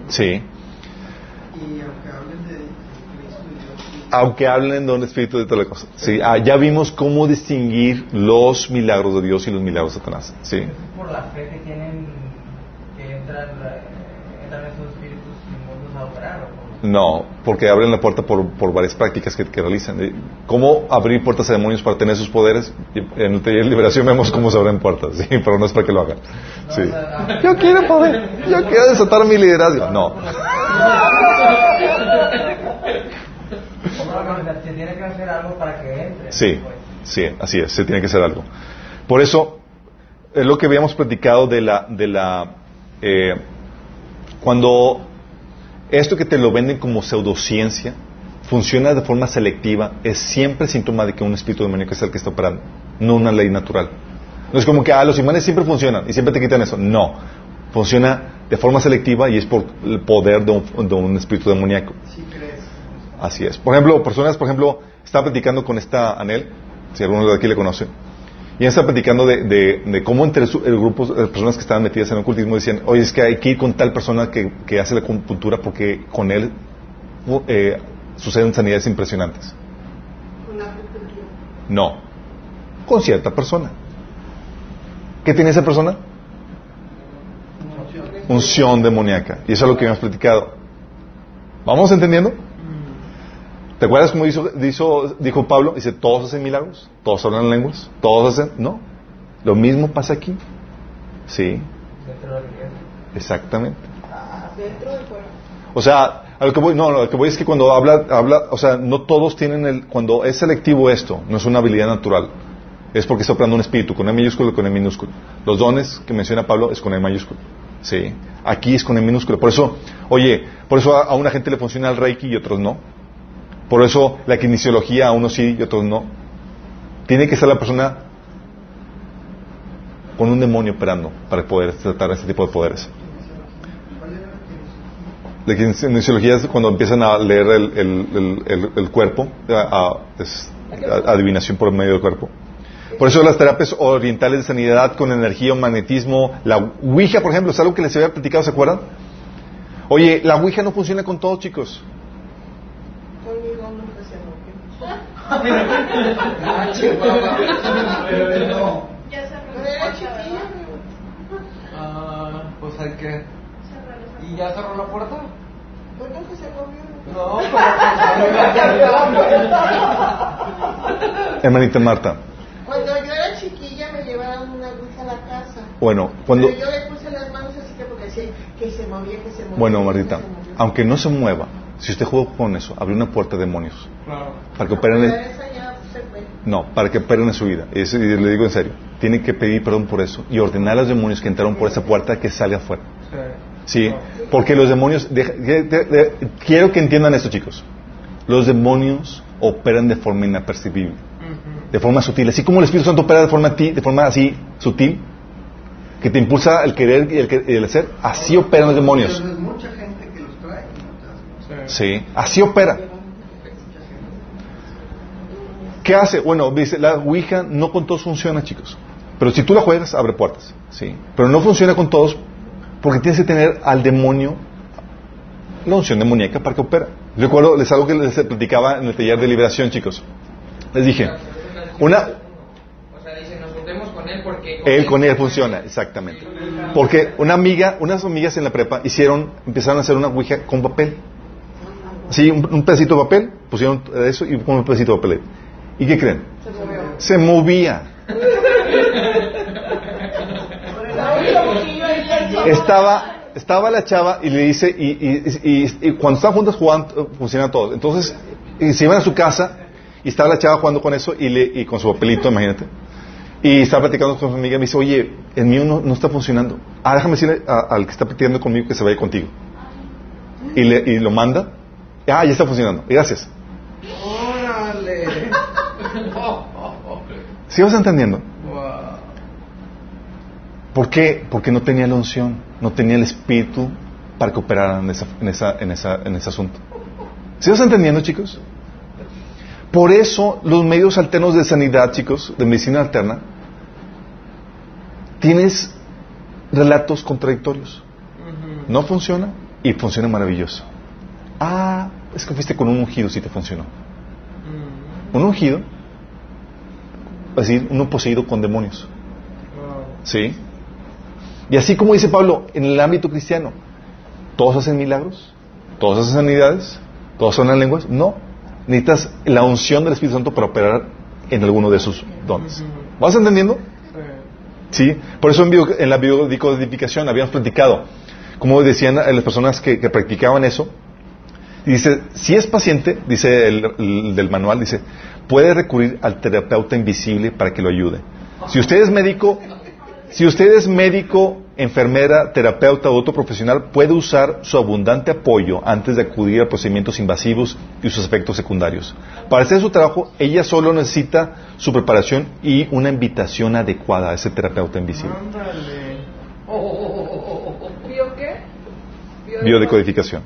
Speaker 1: Sí.
Speaker 2: Y aunque hablen de Cristo y Dios, y-
Speaker 1: Aunque hablen de un espíritu de toda la cosa. Sí. Ah, ya vimos cómo distinguir los milagros de Dios y los milagros de Satanás. Sí.
Speaker 3: por la fe que tienen que entran, entran esos espíritus inmundos a operar o?
Speaker 1: No, porque abren la puerta por, por varias prácticas que, que realizan. Eh, ¿Cómo abrir puertas a demonios para tener sus poderes? En el taller de liberación vemos cómo se abren puertas, sí, pero no es para que lo hagan. Sí.
Speaker 3: sea,
Speaker 1: Yo quiero poder, yo quiero desatar mi liderazgo. No.
Speaker 3: ¿Cómo se se tiene que hacer algo para que entre?
Speaker 1: Sí, sí, así es, se tiene que hacer algo. Por eso, es lo que habíamos platicado de la, de la, eh, cuando esto que te lo venden como pseudociencia funciona de forma selectiva, es siempre síntoma de que un espíritu demoníaco es el que está operando, no una ley natural. No es como que, ah, los imanes siempre funcionan y siempre te quitan eso. No, funciona de forma selectiva y es por el poder de un, de un espíritu demoníaco.
Speaker 2: crees.
Speaker 1: Así es. Por ejemplo, personas, por ejemplo, estaba platicando con esta Anel, si alguno de aquí le conoce, y ella estaba platicando de, de- de cómo entre su- el grupo de personas que estaban metidas en el ocultismo decían, oye, es que hay que ir con tal persona que, que hace la acupuntura porque con él uh, eh, suceden sanidades impresionantes.
Speaker 4: Con la acupuntura.
Speaker 1: No, con cierta persona. ¿Qué tiene esa persona? Unción demoníaca. Y eso es lo que hemos platicado. ¿Vamos entendiendo? ¿Te acuerdas cómo hizo, dijo, dijo Pablo? Dice, todos hacen milagros, todos hablan lenguas, todos hacen... No, lo mismo pasa aquí. Sí, exactamente.
Speaker 4: Dentro del cuerpo.
Speaker 1: O sea, a lo que voy, no, lo que voy es que cuando habla, habla, o sea, no todos tienen el, cuando es selectivo esto, no es una habilidad natural, es porque está operando un espíritu, con E minúsculo y con E minúsculo. Los dones que menciona Pablo es con E mayúsculo, sí. Aquí es con E minúsculo. Por eso, oye, por eso a, a una gente le funciona el reiki y otros no. Por eso la kinesiología a unos sí y otros no. Tiene que ser la persona con un demonio operando para poder tratar ese tipo de poderes.
Speaker 2: ¿Cuál era la
Speaker 1: kinesiología es cuando empiezan a leer el, el- el- cuerpo, a, a- a- adivinación por medio del cuerpo. Por eso las terapias orientales de sanidad con energía o magnetismo, la Ouija, por ejemplo, es algo que les había platicado, ¿se acuerdan? Oye, la Ouija no funciona con todos, chicos.
Speaker 4: Conmigo nunca se rompió.
Speaker 7: Ah, chihuahua.
Speaker 5: Ya se
Speaker 4: Pero era chiquilla,
Speaker 7: Ah, pues hay que. ¿Y ya cerró la puerta?
Speaker 4: pues nunca se movió.
Speaker 7: No, pero
Speaker 1: Hermanita Marta.
Speaker 4: Cuando yo era chiquilla me llevaban una ouija a la casa.
Speaker 1: Bueno, cuando,
Speaker 4: Pero yo le puse las manos así que porque decía que se movía, que se movía.
Speaker 1: bueno,
Speaker 4: que
Speaker 1: Martita,
Speaker 4: se
Speaker 1: aunque no se mueva, si usted juega con eso, abre una puerta de demonios.
Speaker 7: Claro.
Speaker 1: Para que operen. No, para que operen en su vida. Y, eso- y le digo en serio. Tiene que pedir perdón por eso y ordenar a los demonios que entraron por esa puerta que salga afuera.
Speaker 7: Sí.
Speaker 1: Sí, porque los demonios. deja- de- de- de- quiero que entiendan esto, chicos. Los demonios operan de forma inapercibible, de forma sutil. Así como el Espíritu Santo opera de forma, ti- de forma así sutil, que te impulsa el querer y el, el hacer, así operan los demonios.
Speaker 2: Entonces, mucha gente que los trae y no te das cuenta.
Speaker 7: Sí.
Speaker 1: Sí, así opera. ¿Qué hace? Bueno, dice, la Ouija no con todos funciona, chicos. Pero si tú la juegas, abre puertas. Sí. Pero no funciona con todos porque tienes que tener al demonio, la unción demoníaca para que opera. Recuerdo, les algo que les platicaba en el taller de liberación, chicos. Les dije, una,
Speaker 6: él
Speaker 1: con él funciona, exactamente. Porque una amiga, unas amigas en la prepa hicieron, empezaron a hacer una ouija con papel. Sí, un, un pedacito de papel, pusieron eso y un pedacito de papel. ¿Y qué creen? Se movía. Estaba, estaba la chava y le dice, y, y- y- y cuando estaban juntas jugando, funcionaba todo. Entonces, y se iban a su casa y estaba la chava jugando con eso y, le, y con su papelito, imagínate. Y estaba platicando con su amiga y me dice, oye, el mío no, no está funcionando. Ah, déjame decirle a- al que está platicando conmigo que se vaya contigo. Y, le, y lo manda. Ah, ya está funcionando. Gracias.
Speaker 7: ¡Órale!
Speaker 1: ¿Sí vas entendiendo?
Speaker 7: Wow.
Speaker 1: ¿Por qué? Porque no tenía la unción, no tenía el espíritu para que operaran en, esa, en, esa, en, esa, en ese asunto. ¿Sí vas entendiendo, chicos? Por eso los medios alternos de sanidad, chicos, de medicina alterna, tienes relatos contradictorios. No funciona y funciona maravilloso. Ah, es que fuiste con un ungido si te funcionó. Un ungido, es decir, uno poseído con demonios. ¿Sí? Y así como dice Pablo, en el ámbito cristiano, ¿todos hacen milagros? ¿Todos hacen sanidades? ¿Todos son las lenguas? No. Necesitas la unción del Espíritu Santo para operar en alguno de esos dones. ¿Vas entendiendo?
Speaker 7: Sí.
Speaker 1: Por eso en, bio- en la biodicodificación habíamos platicado, como decían las personas que, que practicaban eso, y dice, si es paciente, dice el, el del manual, dice, puede recurrir al terapeuta invisible para que lo ayude. Si usted es médico, si usted es médico, enfermera, terapeuta o otro profesional, puede usar su abundante apoyo antes de acudir a procedimientos invasivos y sus efectos secundarios. Para hacer su trabajo, ella solo necesita su preparación y una invitación adecuada a ese terapeuta invisible.
Speaker 7: Ándale.
Speaker 5: ¿Vio qué? ¿Vio
Speaker 1: Biodecodificación.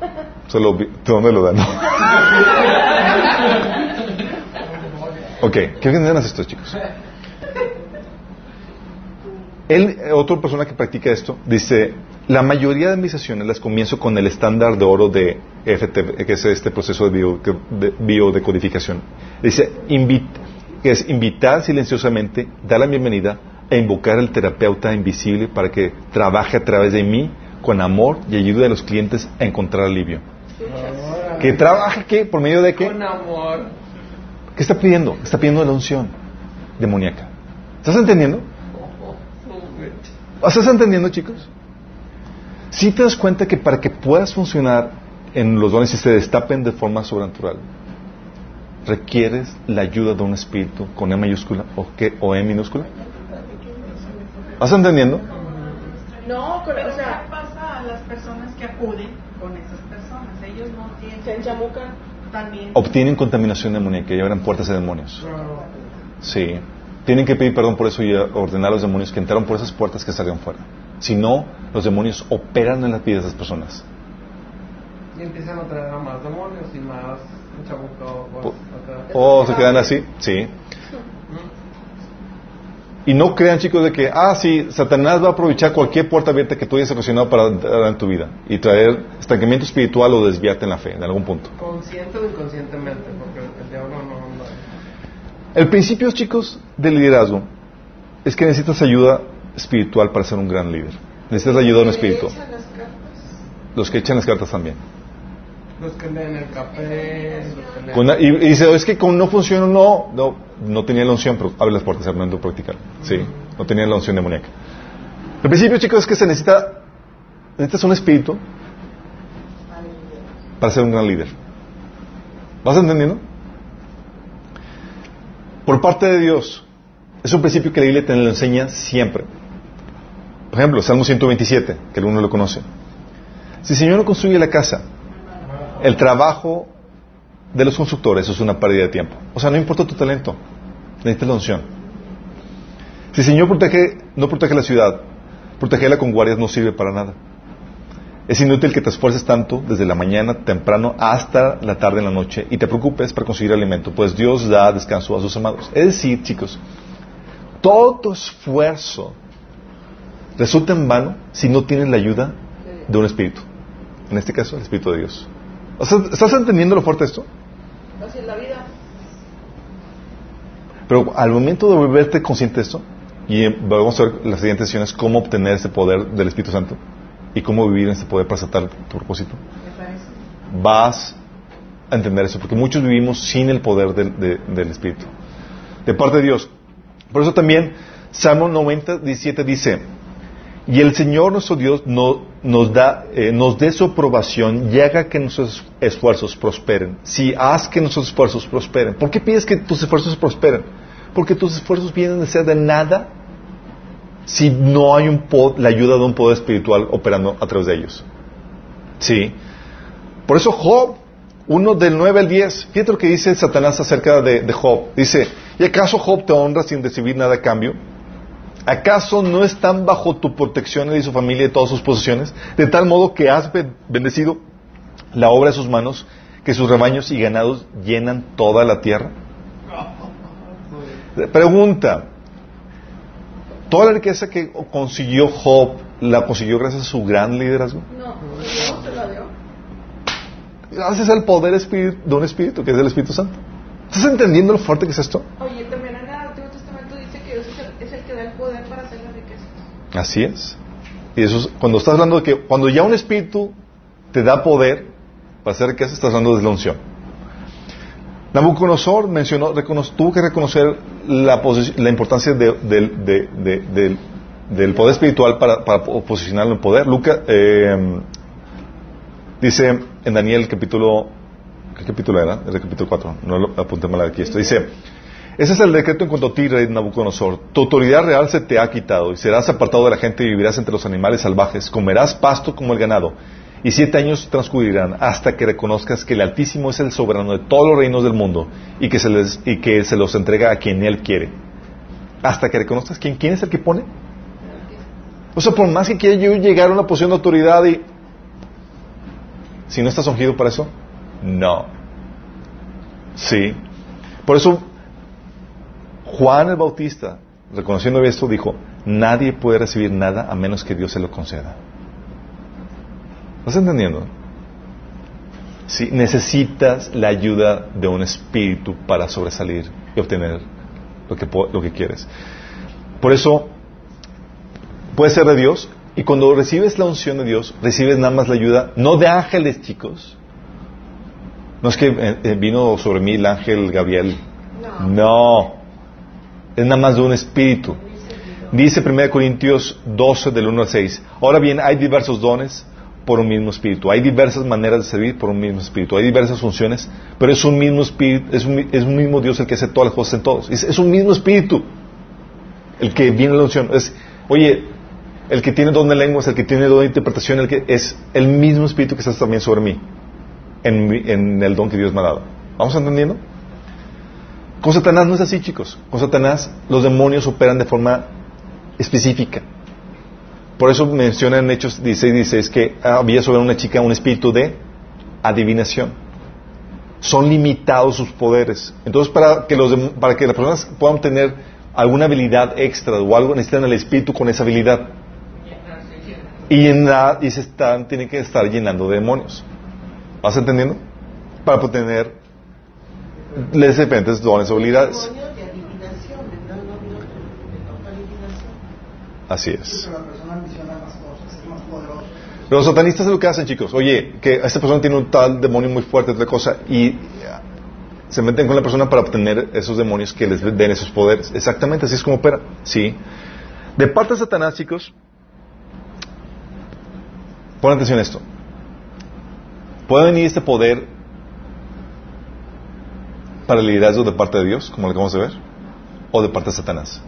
Speaker 5: ¿En dónde lo...?
Speaker 1: Vi- ¿Dónde lo dan? ok, ¿qué entienden estos chicos? Él, eh, otra persona que practica esto, dice, la mayoría de mis sesiones las comienzo con el estándar de oro de FT, que es este proceso de, bio- de biodecodificación. Dice, invit- que es invitar silenciosamente, dar la bienvenida e invocar al terapeuta invisible para que trabaje a través de mí con amor y ayude a los clientes a encontrar alivio. ¿Que trabaje qué? ¿Por medio de qué?
Speaker 7: Con amor.
Speaker 1: ¿Qué está pidiendo? Está pidiendo la unción demoníaca. ¿Estás entendiendo? ¿Estás entendiendo, chicos? Si te das cuenta que para que puedas funcionar en los dones y se destapen de forma sobrenatural, requieres la ayuda de un espíritu con E mayúscula o, qué, o E minúscula. ¿Estás entendiendo?
Speaker 4: No, pero, o
Speaker 8: ¿Qué
Speaker 4: sea,
Speaker 8: pasa a las personas que acuden con esas personas? Ellos no tienen...
Speaker 4: se enchamucan.
Speaker 8: También...
Speaker 1: Obtienen contaminación demoníaca y abren puertas de demonios. Sí. Tienen que pedir perdón por eso y ordenar a los demonios que entraron por esas puertas que salieron fuera. Si no, los demonios operan en las vidas de esas personas.
Speaker 7: Y empiezan a traer a más demonios y más chabucos.
Speaker 1: Po- O se quedan así, sí. Y no crean, chicos, de que, ah, sí, Satanás va a aprovechar cualquier puerta abierta que tú hayas ocasionado para entrar en tu vida y traer estancamiento espiritual o desviarte en la fe, en algún punto.
Speaker 7: Consciente o inconscientemente, porque el diablo no anda.
Speaker 1: El principio, chicos, del liderazgo es que necesitas ayuda espiritual para ser un gran líder. Necesitas la ayuda de un espíritu.
Speaker 4: Echan las cartas.
Speaker 1: Los que echan las cartas también.
Speaker 7: Los que leen el café, los que.
Speaker 1: Con y, y dice, es que como no funciona, no, no, no tenía la unción, pero abre las puertas, Armando, practicar. Sí, no tenía la unción demoníaca. El principio, chicos, es que se necesita, necesitas un espíritu para ser un gran líder. ¿Vas entendiendo? Por parte de Dios, es un principio que la Biblia te lo enseña siempre. Por ejemplo, Salmo 127, que alguno lo conoce. Si el Señor no construye la casa, el trabajo de los constructores es una pérdida de tiempo. O sea, no importa tu talento, necesitas la unción. Si el Señor protege, no protege la ciudad, protegerla con guardias no sirve para nada. Es inútil que te esfuerces tanto desde la mañana temprano hasta la tarde en la noche y te preocupes para conseguir alimento, pues Dios da descanso a sus amados. Es decir, chicos, todo tu esfuerzo resulta en vano si no tienes la ayuda de un espíritu. En este caso, el Espíritu de Dios. O sea, ¿Estás entendiendo lo fuerte de esto?
Speaker 5: Así es la vida.
Speaker 1: Pero al momento de volverte consciente de esto, y vamos a ver las siguientes sesiones, cómo obtener ese poder del Espíritu Santo y cómo vivir en ese poder para aceptar tu propósito, vas a entender eso, porque muchos vivimos sin el poder del, de- del Espíritu, de parte de Dios. Por eso también Salmo 90, 17 dice, y el Señor nuestro Dios no- nos, da, eh, nos dé su aprobación y haga que nuestros esfuerzos prosperen. Si haz que nuestros esfuerzos prosperen. ¿Por qué pides que tus esfuerzos prosperen? Porque tus esfuerzos vienen de ser de nada si no hay un po- la ayuda de un poder espiritual operando a través de ellos. Sí. Por eso Job, uno del 9 al 10, fíjate lo que dice Satanás acerca de, de Job. Dice, ¿y acaso Job te honra sin recibir nada a cambio? ¿Acaso no están bajo tu protección y su familia y todas sus posesiones? De tal modo que has ben- bendecido la obra de sus manos, que sus rebaños y ganados llenan toda la tierra. Pregunta, ¿toda la riqueza que consiguió Job la consiguió gracias a su gran liderazgo?
Speaker 5: No, te la dio.
Speaker 1: Gracias al poder espíritu- de un espíritu, que es el Espíritu Santo. ¿Estás entendiendo lo fuerte que es esto?
Speaker 5: Oye, también en el Antiguo Testamento dice que Dios es el, es el que da el poder para hacer las riquezas.
Speaker 1: Así es. Y eso es, cuando estás hablando de que cuando ya un espíritu te da poder para hacer riqueza, estás hablando de la unción. Nabucodonosor mencionó, tuvo que reconocer la, importancia de- del- de- de- del, del poder espiritual para, para po- posicionarlo en poder. Lucas eh, dice en Daniel capítulo, ¿qué capítulo era? El capítulo 4, no lo apunté mal aquí esto. Dice, ese es el decreto en cuanto a ti, rey Nabucodonosor. Tu autoridad real se te ha quitado y serás apartado de la gente y vivirás entre los animales salvajes. Comerás pasto como el ganado. Y siete años transcurrirán hasta que reconozcas que el Altísimo es el soberano de todos los reinos del mundo y que se, les, y que se los entrega a quien Él quiere. Hasta que reconozcas quién, quién es el que pone. O sea, por más que quiera yo llegar a una posición de autoridad y... Si no estás ungido para eso, no. Sí. Por eso Juan el Bautista, reconociendo esto, dijo, nadie puede recibir nada a menos que Dios se lo conceda. ¿Estás entendiendo? Sí, necesitas la ayuda de un espíritu para sobresalir y obtener lo que, lo que quieres. Por eso, puede ser de Dios, y cuando recibes la unción de Dios, recibes nada más la ayuda, no de ángeles, chicos. No es que eh, eh, vino sobre mí el ángel Gabriel. No. Es nada más de un espíritu. Dice 1 Corintios 12 del 1 al 6. Ahora bien, hay diversos dones por un mismo espíritu. Hay diversas maneras de servir por un mismo espíritu. Hay diversas funciones, pero es un mismo espíritu, es un, es un mismo Dios el que hace todas las cosas en todos. Es, es un mismo espíritu el que viene la unción. Es, oye, el que tiene don de lenguas, el que tiene don de interpretación, el que es el mismo espíritu que está también sobre mí, en, en el don que Dios me ha dado. ¿Vamos entendiendo? Con Satanás no es así, chicos. Con Satanás los demonios operan de forma específica. Por eso menciona en Hechos 16, 16 que había sobre una chica un espíritu de adivinación. Son limitados sus poderes. Entonces, para que, los para que las personas puedan tener alguna habilidad extra o algo, necesitan el espíritu con esa habilidad. Y, llenar- y se están, tienen que estar llenando de demonios. ¿Vas entendiendo? Para poder les diferentes dones habilidades. Así es. Los satanistas es lo que hacen, chicos. Oye, que esta persona tiene un tal demonio muy fuerte, otra cosa, y se meten con la persona para obtener esos demonios que les den esos poderes. Exactamente, así es como opera. Sí. De parte de Satanás, chicos, pon atención a esto. Puede venir este poder para el liderazgo de parte de Dios, como lo acabamos de ver, o de parte de Satanás.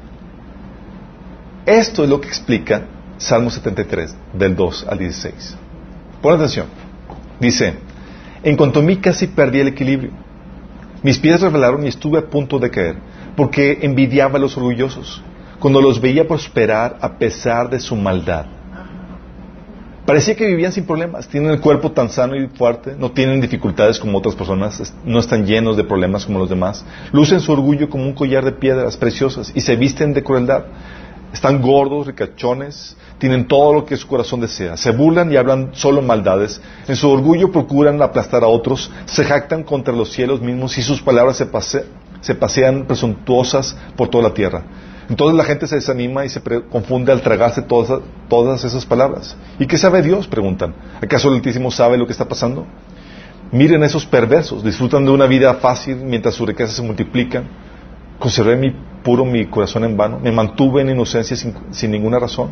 Speaker 1: Esto es lo que explica Salmo 73, del 2 al 16. Pon atención. Dice, en cuanto a mí casi perdí el equilibrio. Mis pies revelaron y estuve a punto de caer, porque envidiaba a los orgullosos, cuando los veía prosperar a pesar de su maldad. Parecía que vivían sin problemas, tienen el cuerpo tan sano y fuerte, no tienen dificultades como otras personas, no están llenos de problemas como los demás, lucen su orgullo como un collar de piedras preciosas y se visten de crueldad. Están gordos, ricachones, tienen todo lo que su corazón desea. Se burlan y hablan solo maldades. En su orgullo procuran aplastar a otros. Se jactan contra los cielos mismos y sus palabras se, pase- se pasean presuntuosas por toda la tierra. Entonces la gente se desanima y se confunde al tragarse todas, todas esas palabras. ¿Y qué sabe Dios? Preguntan. ¿Acaso el Altísimo sabe lo que está pasando? Miren esos perversos, disfrutan de una vida fácil mientras sus riquezas se multiplican. Conservé mi puro mi corazón en vano, me mantuve en inocencia sin, sin ninguna razón.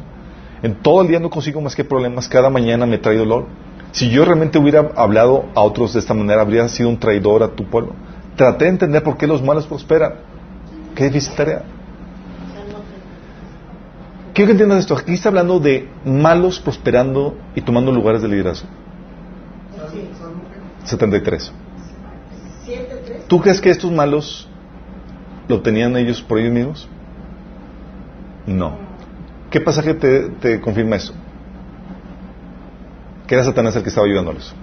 Speaker 1: En todo el día no consigo más que problemas, cada mañana me trae dolor. Si yo realmente hubiera hablado a otros de esta manera, habría sido un traidor a tu pueblo. Traté de entender por qué los malos prosperan. Qué difícil tarea. Quiero que entiendas esto. Aquí está hablando de malos prosperando y tomando lugares de liderazgo.
Speaker 4: Sí.
Speaker 1: 73.
Speaker 4: Siete, tres.
Speaker 1: ¿Tú crees que estos malos lo tenían ellos por ellos mismos? No. ¿Qué pasaje te, te confirma eso? Que era Satanás el que estaba ayudándolos.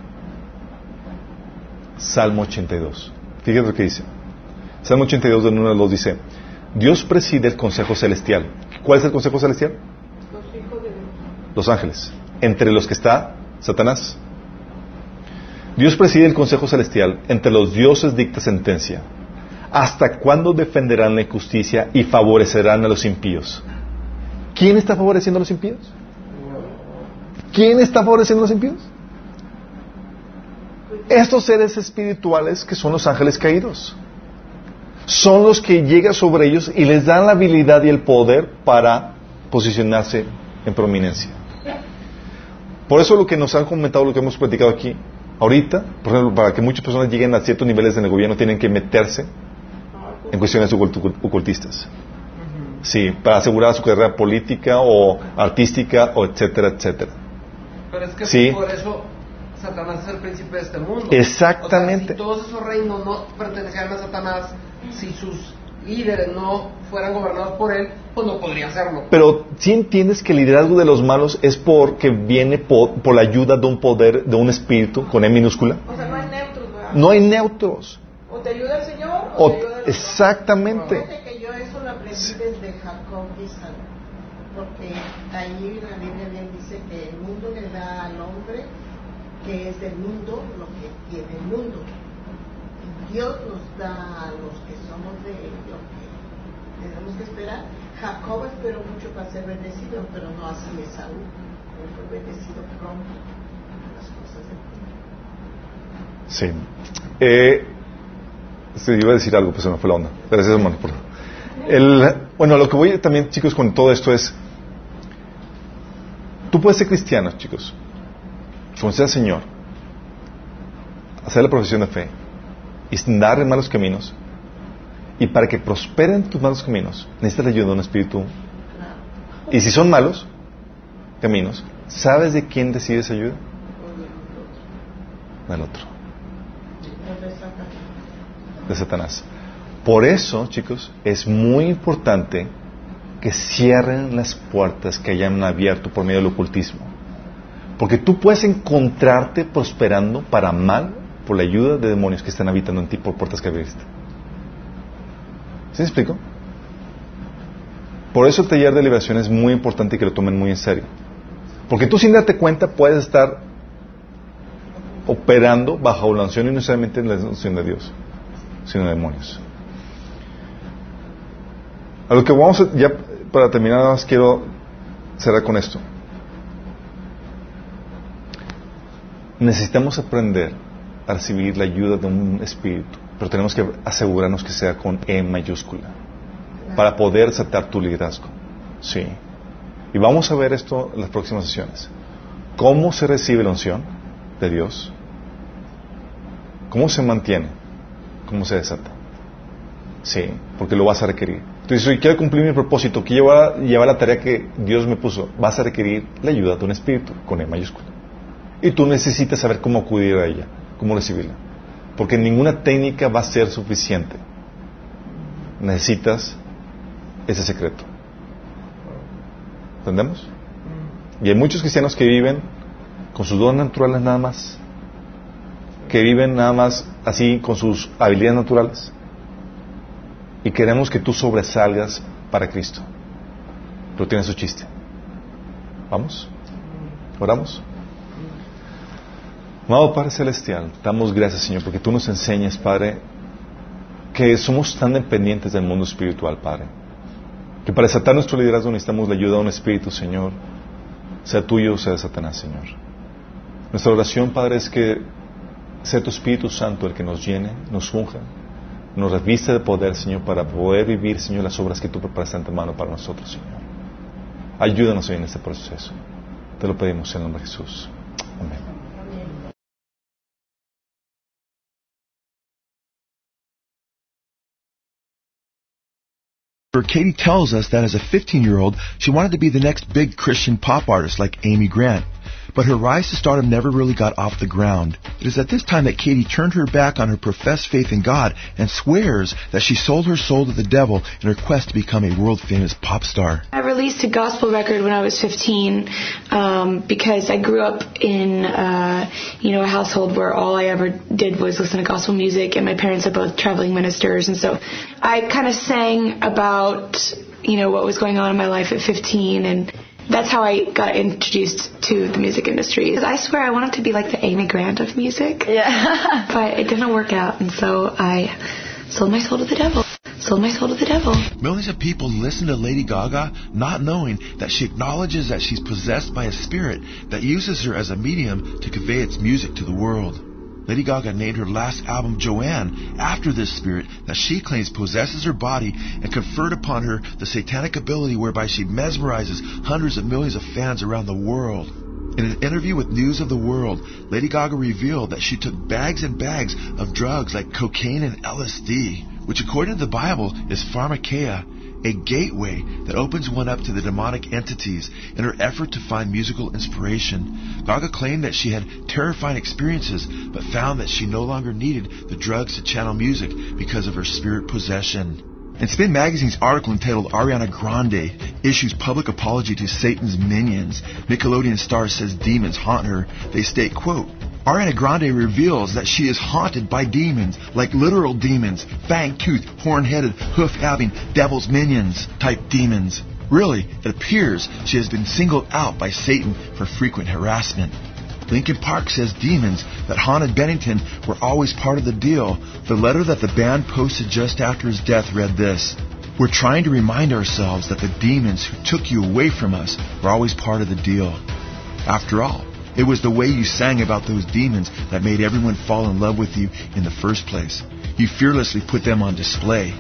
Speaker 1: Salmo 82. Fíjate lo que dice. Salmo 82 del 1 al 2 dice, Dios preside el consejo celestial. ¿Cuál es el consejo celestial?
Speaker 4: Los hijos de Dios.
Speaker 1: Los ángeles. Entre los que está Satanás. Dios preside el consejo celestial. Entre los dioses dicta sentencia. ¿Hasta cuándo defenderán la injusticia y favorecerán a los impíos? ¿Quién está favoreciendo a los impíos? ¿Quién está favoreciendo a los impíos? Estos seres espirituales que son los ángeles caídos. Son los que llegan sobre ellos y les dan la habilidad y el poder para posicionarse en prominencia. Por eso lo que nos han comentado, lo que hemos platicado aquí, ahorita, por ejemplo, para que muchas personas lleguen a ciertos niveles en el gobierno, tienen que meterse en cuestiones ocult- ocultistas. Sí, para asegurar su carrera política o artística o etcétera, etcétera.
Speaker 7: Pero es que
Speaker 1: Sí.
Speaker 7: por eso Satanás es el príncipe de este mundo.
Speaker 1: Exactamente.
Speaker 7: O sea, si todos esos reinos no pertenecieran a Satanás, si sus líderes no fueran gobernados por él, pues no podría hacerlo.
Speaker 1: Pero si entiendes que el liderazgo de los malos es porque viene po- por, la ayuda de un poder, de un espíritu con E minúscula.
Speaker 5: O sea, no hay neutros, ¿verdad?
Speaker 1: No hay neutros.
Speaker 5: O te ayuda el Señor o,
Speaker 1: O-
Speaker 5: te ayuda el
Speaker 1: exactamente.
Speaker 4: Fíjate que yo eso lo aprendí desde Jacob y Isaac, porque ahí la Biblia bien dice que el mundo le da al hombre que es del mundo lo que tiene el mundo. Dios nos da a los que somos de él lo que tenemos que esperar. Jacob esperó mucho para ser bendecido, pero no así Esaú. Él fue bendecido pronto las cosas mundo.
Speaker 1: Sí. Eh, sí, iba a decir algo, pues se me fue la onda. Gracias, hermano. Por... El, bueno, lo que voy también, chicos, con todo esto es, tú puedes ser cristiano, chicos, conocer al Señor, hacer la profesión de fe y andar en malos caminos. Y para que prosperen tus malos caminos, necesitas la ayuda de un espíritu. Y si son malos caminos, ¿sabes de quién recibes ayuda? Del otro. de Satanás. Por eso, chicos, es muy importante que cierren las puertas que hayan abierto por medio del ocultismo. Porque tú puedes encontrarte prosperando para mal por la ayuda de demonios que están habitando en ti por puertas que abriste. ¿Sí me explico? Por eso el taller de liberación es muy importante que lo tomen muy en serio. Porque tú sin darte cuenta puedes estar operando bajo la unción y no necesariamente en la unción de Dios, sino de demonios. A lo que vamos a, ya para terminar, nada más quiero cerrar con esto. Necesitamos aprender a recibir la ayuda de un espíritu, pero tenemos que asegurarnos que sea con E mayúscula para poder aceptar tu liderazgo. Sí. Y vamos a ver esto en las próximas sesiones. ¿Cómo se recibe la unción de Dios? ¿Cómo se mantiene? ¿Cómo se desata? Sí, porque lo vas a requerir. Entonces, si quiero cumplir mi propósito, quiero llevar, llevar la tarea que Dios me puso, vas a requerir la ayuda de un espíritu con E mayúscula. Y tú necesitas saber cómo acudir a ella, cómo recibirla. Porque ninguna técnica va a ser suficiente. Necesitas ese secreto. ¿Entendemos? Y hay muchos cristianos que viven con sus dones naturales nada más. Que viven nada más así con sus habilidades naturales. Y queremos que tú sobresalgas para Cristo. pero tiene su chiste. ¿Vamos? ¿Oramos? Amado Padre Celestial, damos gracias, Señor, porque tú nos enseñas, Padre, que somos tan dependientes del mundo espiritual, Padre. Que para desatar nuestro liderazgo necesitamos la ayuda de un espíritu, Señor, sea tuyo o sea de Satanás, Señor. Nuestra oración, Padre, es que sea tu Espíritu Santo el que nos llene, nos unja, nos reviste de poder, Señor, para poder vivir, Señor, las obras que tú preparaste ante mano para nosotros, Señor. Ayúdanos en este proceso. Te lo pedimos en el nombre de Jesús. Amén.
Speaker 9: Katie tells us that as a 15 year old, she wanted to be the next big Christian pop artist like Amy Grant. But her rise to stardom never really got off the ground. It is at this time that Katie turned her back on her professed faith in God and swears that she sold her soul to the devil in her quest to become a world famous pop star.
Speaker 10: I released a gospel record when I was 15 um, because I grew up in uh, you know a household where all I ever did was listen to gospel music, and my parents are both traveling ministers, and so I kind of sang about you know what was going on in my life at 15 and that's how I got introduced to the music industry. I swear I wanted to be like the Amy Grant of music.
Speaker 11: Yeah.
Speaker 10: but it didn't work out, and so I sold my soul to the devil. Sold my soul to the devil.
Speaker 9: Millions of people listen to Lady Gaga not knowing that she acknowledges that she's possessed by a spirit that uses her as a medium to convey its music to the world. Lady Gaga named her last album Joanne after this spirit that she claims possesses her body and conferred upon her the satanic ability whereby she mesmerizes hundreds of millions of fans around the world. In an interview with News of the World, Lady Gaga revealed that she took bags and bags of drugs like cocaine and LSD, which according to the Bible is pharmakeia, a gateway that opens one up to the demonic entities in her effort to find musical inspiration. Gaga claimed that she had terrifying experiences, but found that she no longer needed the drugs to channel music because of her spirit possession. In Spin Magazine's article entitled Ariana Grande issues public apology to Satan's minions, Nickelodeon star says demons haunt her. They state, quote, Ariana Grande reveals that she is haunted by demons, like literal demons, fang-toothed, horn-headed, hoof-having, devil's minions type demons. Really, it appears she has been singled out by Satan for frequent harassment. Lincoln Park says demons that haunted Bennington were always part of the deal. The letter that the band posted just after his death read this. We're trying to remind ourselves that the demons who took you away from us were always part of the deal. After all, it was the way you sang about those demons that made everyone fall in love with you in the first place. You fearlessly put them on display,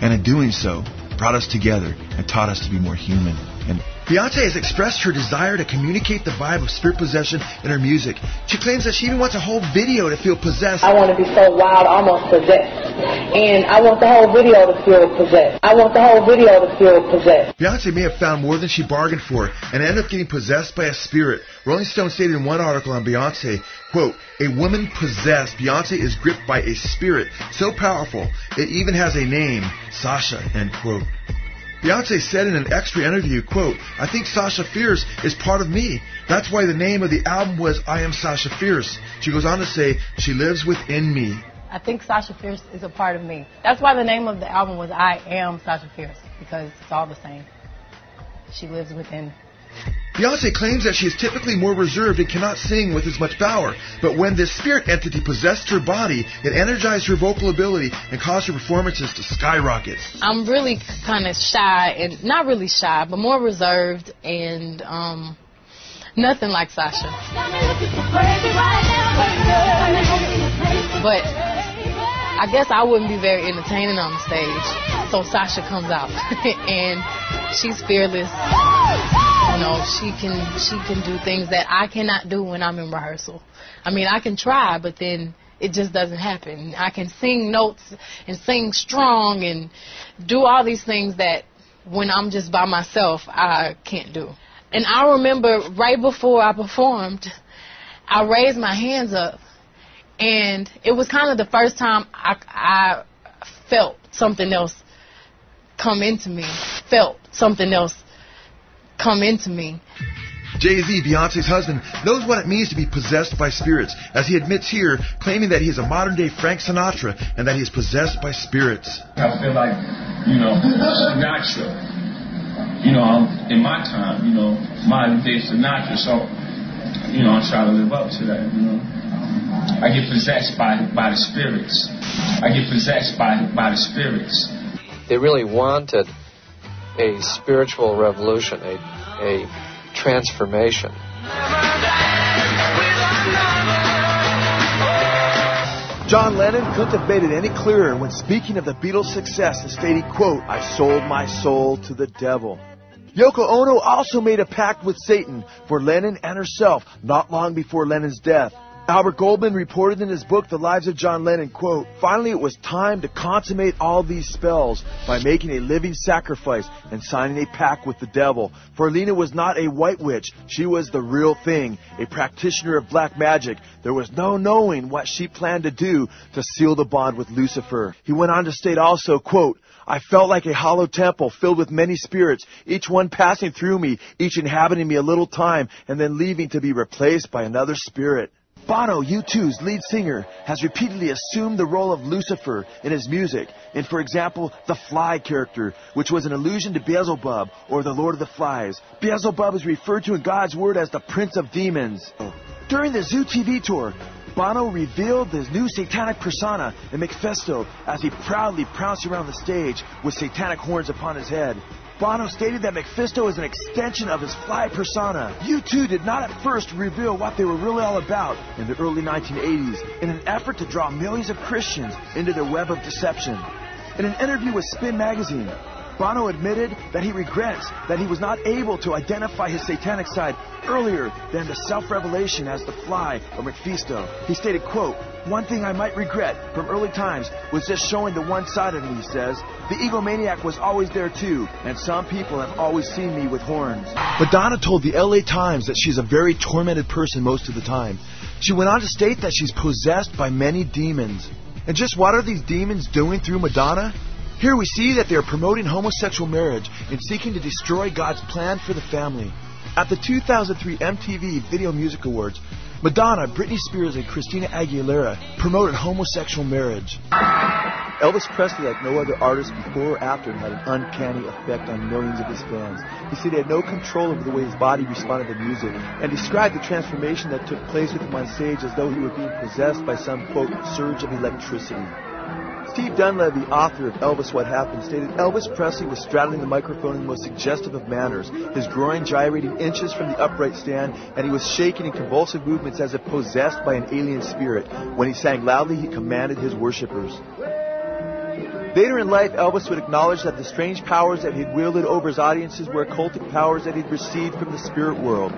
Speaker 9: and in doing so, brought us together and taught us to be more human. And Beyonce has expressed her desire to communicate the vibe of spirit possession in her music. She claims that she even wants a whole video to feel possessed.
Speaker 11: I want to be so wild, almost possessed. And I want the whole video to feel possessed. I want the whole video to feel possessed.
Speaker 9: Beyonce may have found more than she bargained for and ended up getting possessed by a spirit. Rolling Stone stated in one article on Beyonce, quote, a woman possessed, Beyonce is gripped by a spirit so powerful it even has a name, Sasha, end quote. Beyonce said in an extra interview, quote, I think Sasha Fierce is part of me. That's why the name of the album was I Am Sasha Fierce. She goes on to say, she lives within me.
Speaker 12: I think Sasha Fierce is a part of me. That's why the name of the album was I Am Sasha Fierce, because it's all the same. She lives within
Speaker 9: Beyonce claims that she is typically more reserved and cannot sing with as much power, but when this spirit entity possessed her body, it energized her vocal ability and caused her performances to skyrocket.
Speaker 12: I'm really kind of shy and not really shy, but more reserved and um, nothing like Sasha. But I guess I wouldn't be very entertaining on stage, so Sasha comes out and she's fearless. You know, she can she can do things that I cannot do when I'm in rehearsal. I mean, I can try, but then it just doesn't happen. I can sing notes and sing strong and do all these things that when I'm just by myself, I can't do. And I remember right before I performed, I raised my hands up, and it was kind of the first time I, I felt something else come into me, felt something else come into me.
Speaker 9: Jay Z, Beyonce's husband, knows what it means to be possessed by spirits, as he admits here, claiming that he is a modern day Frank Sinatra and that he is possessed by spirits.
Speaker 13: I feel like, you know, natural. you know, in my time, you know, modern day Sinatra. So, you know, I try to live up to that, you know. I get possessed by, by the spirits. I get possessed by, by the spirits.
Speaker 14: They really wanted a spiritual revolution, a, a transformation.
Speaker 9: John Lennon couldn't have made it any clearer when speaking of the Beatles' success and stating, quote, I sold my soul to the devil. Yoko Ono also made a pact with Satan for Lennon and herself not long before Lennon's death. Albert Goldman reported in his book, The Lives of John Lennon, quote, Finally it was time to consummate all these spells by making a living sacrifice and signing a pact with the devil. For Lena was not a white witch. She was the real thing, a practitioner of black magic. There was no knowing what she planned to do to seal the bond with Lucifer. He went on to state also, quote, I felt like a hollow temple filled with many spirits, each one passing through me, each inhabiting me a little time, and then leaving to be replaced by another spirit. Bono, U2's lead singer, has repeatedly assumed the role of Lucifer in his music, in, for example, the Fly character, which was an allusion to Beelzebub, or the Lord of the Flies. Beelzebub is referred to in God's Word as the Prince of Demons. During the Zoo TV tour, Bono revealed his new satanic persona in Mephisto as he proudly pranced around the stage with satanic horns upon his head. Bono stated that Mephisto is an extension of his fly persona. U2 did not at first reveal what they were really all about in the early 1980s in an effort to draw millions of Christians into their web of deception. In an interview with Spin magazine, Bono admitted that he regrets that he was not able to identify his satanic side earlier than the self-revelation as the fly or Mephisto. He stated, quote, one thing I might regret from early times was just showing the one side of me, he says. The egomaniac was always there too, and some people have always seen me with horns. Madonna told the LA Times that she's a very tormented person most of the time. She went on to state that she's possessed by many demons. And just what are these demons doing through Madonna? Here we see that they are promoting homosexual marriage and seeking to destroy God's plan for the family. At the 2003 MTV Video Music Awards, Madonna, Britney Spears, and Christina Aguilera promoted homosexual marriage. Elvis Presley, like no other artist before or after, had an uncanny effect on millions of his fans. He said he had no control over the way his body responded to music, and described the transformation that took place with him on stage as though he were being possessed by some, quote, surge of electricity. Steve Dunleavy, author of Elvis What Happened, stated Elvis Presley was straddling the microphone in the most suggestive of manners, his groin gyrating inches from the upright stand, and he was shaking in convulsive movements as if possessed by an alien spirit. When he sang loudly, he commanded his worshippers. Later in life, Elvis would acknowledge that the strange powers that he'd wielded over his audiences were occultic powers that he'd received from the spirit world.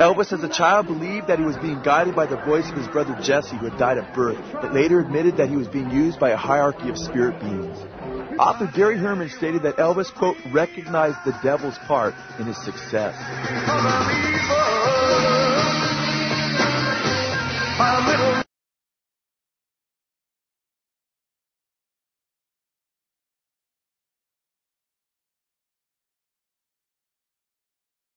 Speaker 9: Elvis, as a child, believed that he was being guided by the voice of his brother Jesse, who had died at birth, but later admitted that he was being used by a hierarchy of spirit beings. Author Gary Herman stated that Elvis, quote, recognized the devil's part in his success.